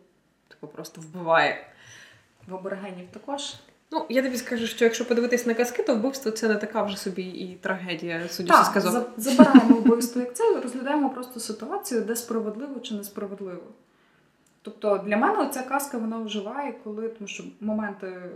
типу, просто вбиває. В аборигенів також. Ну, я тобі скажу, що якщо подивитись на казки, то вбивство це не така вже собі і трагедія, судячи з Так, казок. за- забираємо вбивство як це, розглядаємо просто ситуацію, де справедливо чи несправедливо. Тобто для мене ця казка вона вживає, коли тому що моменти, е,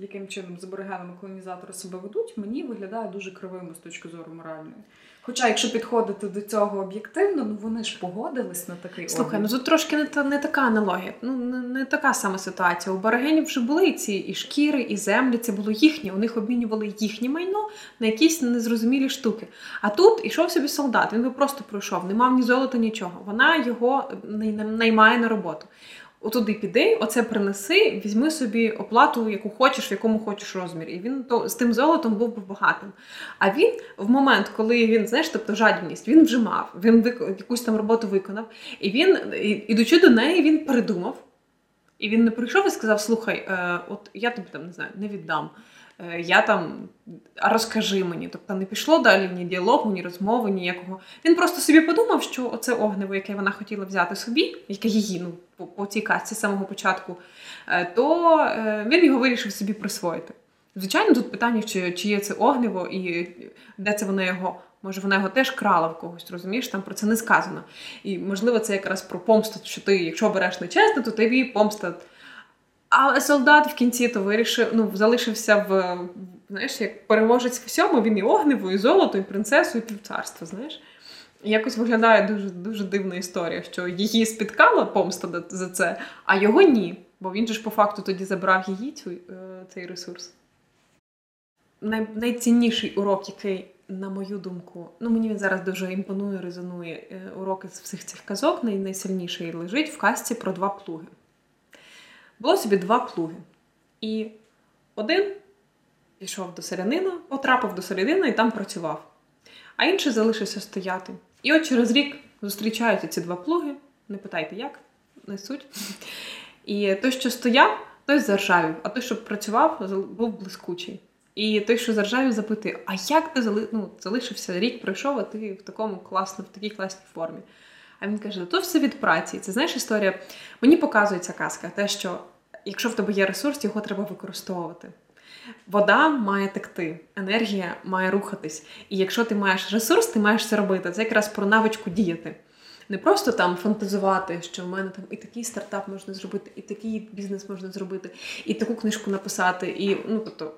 яким чином з аборигенами колонізатори себе ведуть, мені виглядає дуже кривими з точки зору моральної. Хоча, якщо підходити до цього об'єктивно, ну вони ж погодились на такий Слухай, ну обмін. тут трошки не, та, не така аналогія. Ну, не, не така сама ситуація. У Барагенів вже були і ці і шкіри, і землі, це було їхнє. У них обмінювали їхнє майно на якісь незрозумілі штуки. А тут ішов собі солдат, він би просто пройшов, не мав ні золота, нічого. Вона його най- наймає на роботу. Отуди піди, оце принеси, візьми собі оплату, яку хочеш, в якому хочеш розмірі. І він то з тим золотом був би багатим. А він в момент, коли він, знаєш, тобто жадібність, він вже мав, він якусь там роботу виконав, і він, ідучи до неї, він передумав. І він не прийшов і сказав: слухай, е, от я тобі там не знаю, не віддам. Е, я там, розкажи мені. Тобто не пішло далі ні діалогу, ні розмови, ніякого. Він просто собі подумав, що оце огниво, яке вона хотіла взяти собі, яке її, ну, по, цій казці з самого початку, е, то е, він його вирішив собі присвоїти. Звичайно, тут питання, чи, чи є це огниво і де це вона його. Може, вона його теж крала в когось, розумієш? Там про це не сказано. І можливо, це якраз про помсту, що ти, якщо береш нечесно, то тобі помста Але солдат в кінці то вирішив, ну, залишився в знаєш, як переможець всьому, він і огниво, і золото, і принцесу, і півцарство, знаєш. Якось виглядає дуже дуже дивна історія, що її спіткала помста за це, а його ні. Бо він же ж по факту тоді забрав її цю, е, цей ресурс. Най, найцінніший урок, який, на мою думку, ну мені він зараз дуже імпонує, резонує. Е, уроки з всіх цих казок, най, найсильніший лежить в казці про два плуги. Було собі два плуги. І один пішов до селянина, потрапив до селянина і там працював. А інший залишився стояти. І от через рік зустрічаються ці два плуги. Не питайте, як, не суть. І той, що стояв, той заржавів, а той, що працював, був блискучий. І той, що заржавів, запитує: А як ти ну, залишився рік, пройшов, а ти в такому класно, в такій класній формі? А він каже: то все від праці. Це знаєш історія. Мені показує ця казка, те, що якщо в тебе є ресурс, його треба використовувати. Вода має текти, енергія має рухатись. І якщо ти маєш ресурс, ти маєш це робити. Це якраз про навичку діяти. Не просто там фантазувати, що в мене там і такий стартап можна зробити, і такий бізнес можна зробити, і таку книжку написати. І ну тобто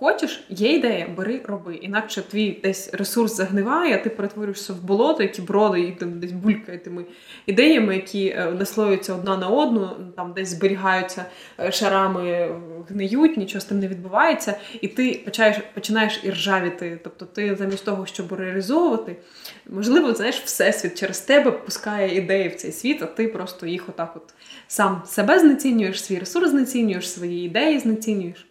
хочеш, є ідея, бери, роби. Інакше твій десь ресурс загниває, ти перетворюєшся в болото, які броди, і там десь булькає тими ідеями, які е, наслоюються одна на одну, там десь зберігаються е, шарами, гниють, нічого з тим не відбувається, і ти починаєш починаєш і ржавіти. Тобто ти замість того, щоб реалізовувати, можливо, знаєш, всесвіт через тебе пускає ідеї в цей світ, а ти просто їх отак от сам себе знецінюєш, свій ресурс знецінюєш, свої ідеї знецінюєш.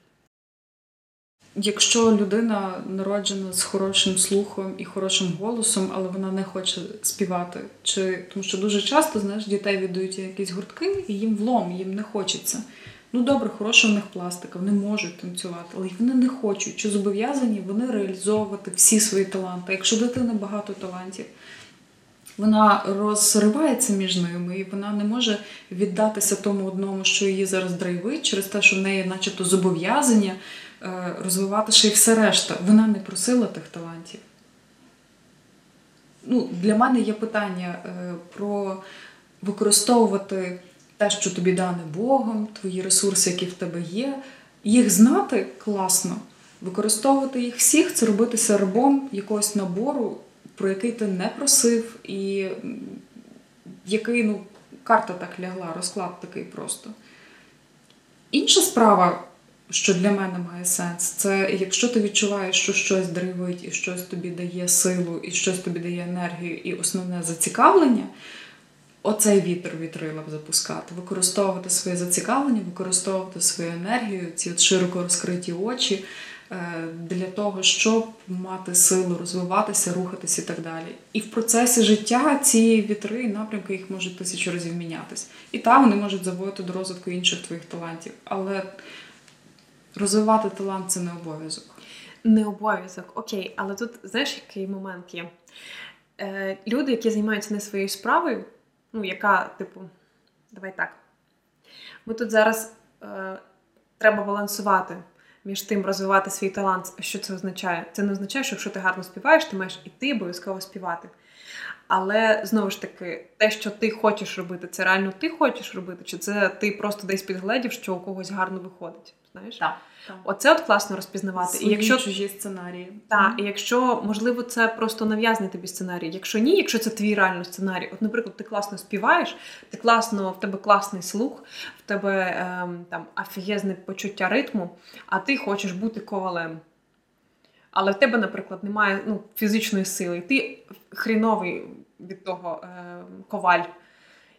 Якщо людина народжена з хорошим слухом і хорошим голосом, але вона не хоче співати, чи тому що дуже часто знаєш, дітей віддають якісь гуртки, і їм влом, їм не хочеться. Ну добре, хороша в них пластика, вони можуть танцювати, але вони не хочуть чи зобов'язані вони реалізовувати всі свої таланти. Якщо дитина багато талантів, вона розривається між ними, і вона не може віддатися тому одному, що її зараз драйвить, через те, що в неї, начебто, зобов'язання. Е, розвивати ще й все решта. Вона не просила тих талантів. Ну, Для мене є питання е, про використовувати те, що тобі дане Богом, твої ресурси, які в тебе є, їх знати класно, використовувати їх всіх, це робитися рабом якогось набору, про який ти не просив, і який, ну, карта так лягла, розклад такий просто. Інша справа що для мене має сенс, це якщо ти відчуваєш, що щось драйвить, і щось тобі дає силу, і щось тобі дає енергію, і основне зацікавлення. Оцей вітер вітрила б запускати, використовувати своє зацікавлення, використовувати свою енергію, ці от широко розкриті очі е, для того, щоб мати силу розвиватися, рухатися і так далі. І в процесі життя ці вітри і напрямки їх можуть тисячу разів мінятись. І там вони можуть заводити до розвитку інших твоїх талантів. Але Розвивати талант це не обов'язок. Не обов'язок, окей, але тут знаєш, який момент є? Е, Люди, які займаються не своєю справою, ну, яка, типу, давай так. Ми тут зараз е, треба балансувати між тим, розвивати свій талант. Що це означає? Це не означає, що якщо ти гарно співаєш, ти маєш іти обов'язково співати. Але знову ж таки, те, що ти хочеш робити, це реально ти хочеш робити, чи це ти просто десь підгледів, що у когось гарно виходить? Знаєш? Так. так. Оце от класно розпізнавати. Свої і якщо чужі сценарії. Так, і якщо, можливо, це просто нав'язаний тобі сценарій. Якщо ні, якщо це твій реальний сценарій, от, наприклад, ти класно співаєш, ти класно, в тебе класний слух, в тебе ем, там афієзне почуття ритму, а ти хочеш бути ковалем. Але в тебе, наприклад, немає ну, фізичної сили, ти хріновий від того е, коваль.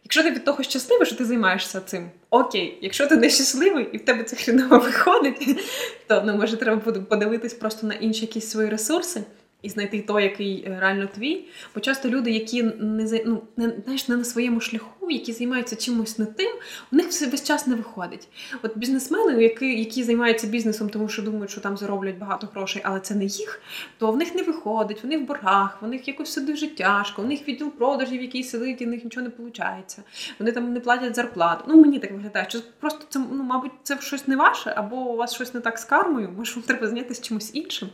Якщо ти від того щасливий, що ти займаєшся цим, окей, якщо ти не щасливий і в тебе це хріново виходить, то ну, може треба буде подивитись просто на інші якісь свої ресурси і знайти той, який е, реально твій. Бо часто люди, які не ну, не, знаєш, не на своєму шляху, які займаються чимось не тим, у них все весь час не виходить. От бізнесмени, які які займаються бізнесом, тому що думають, що там зароблять багато грошей, але це не їх, то в них не виходить, вони в боргах, в них якось все дуже тяжко, у них відділ продажів, який сидить, і в них нічого не виходить. Вони там не платять зарплату. Ну мені так виглядає, що просто це ну, мабуть, це щось не ваше, або у вас щось не так з кармою, може вам треба зайнятися чимось іншим.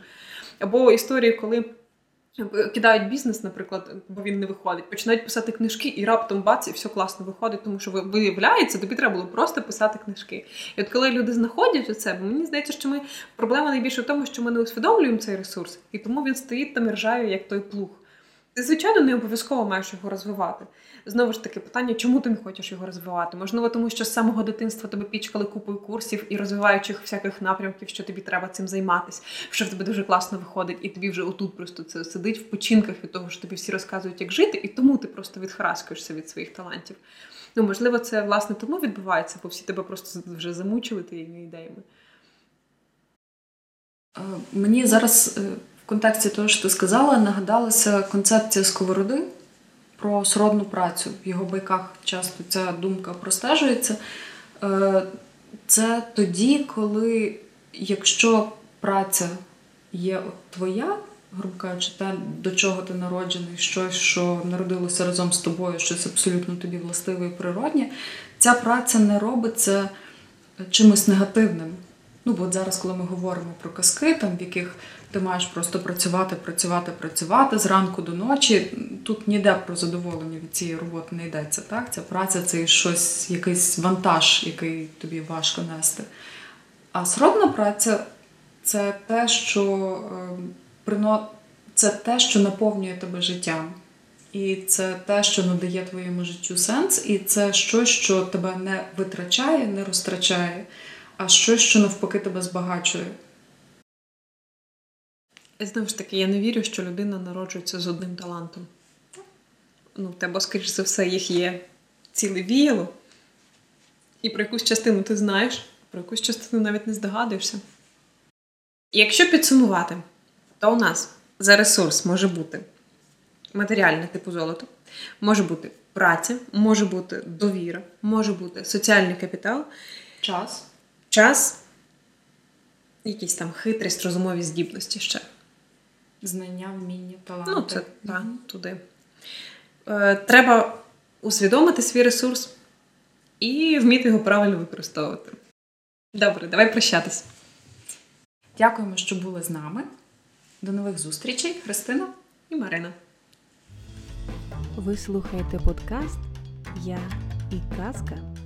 Або історії, коли кидають бізнес, наприклад, бо він не виходить, починають писати книжки, і раптом бац, і все класно виходить, тому що виявляється, тобі треба було просто писати книжки. І от коли люди знаходять у бо мені здається, що ми проблема найбільше в тому, що ми не усвідомлюємо цей ресурс, і тому він стоїть там і ржає, як той плуг. Ти, звичайно, не обов'язково маєш його розвивати. Знову ж таки, питання, чому ти не хочеш його розвивати? Можливо, тому що з самого дитинства тебе пічкали купою курсів і розвиваючих всяких напрямків, що тобі треба цим займатися, що в тебе дуже класно виходить, і тобі вже отут просто це сидить в починках від того, що тобі всі розказують, як жити, і тому ти просто відхараскуєшся від своїх талантів. Ну, можливо, це власне тому відбувається, бо всі тебе просто вже замучили тими ідеями. Е, мені зараз е, контексті того, що ти сказала, нагадалася концепція сковороди про сродну працю. В його байках часто ця думка простежується. Е, це тоді, коли якщо праця є твоя, грубо кажучи, те, до чого ти народжений, щось, що народилося разом з тобою, щось абсолютно тобі властиве і природнє, ця праця не робиться чимось негативним. Ну, бо от зараз, коли ми говоримо про казки, там в яких ти маєш просто працювати, працювати, працювати зранку до ночі. Тут ніде про задоволення від цієї роботи не йдеться. Так? Ця праця це щось, якийсь вантаж, який тобі важко нести. А сродна праця це те, що ем, це те, що наповнює тебе життям. І це те, що надає твоєму життю сенс, і це щось, що тебе не витрачає, не розтрачає, а щось, що навпаки тебе збагачує. Знову ж таки, я не вірю, що людина народжується з одним талантом. Ну, в тебе, скоріш за все, їх є ціле віяло. І про якусь частину ти знаєш, про якусь частину навіть не здогадуєшся. якщо підсумувати, то у нас за ресурс може бути матеріальне типу золото, може бути праця, може бути довіра, може бути соціальний капітал, час, час, якісь там хитрість, розумові здібності ще. Знання, вміння, таланти. Ну, це так, туди. Е, Треба усвідомити свій ресурс і вміти його правильно використовувати. Добре, давай прощатись. Дякуємо, що були з нами. До нових зустрічей, Христина і Марина. Ви слухаєте подкаст Я і казка.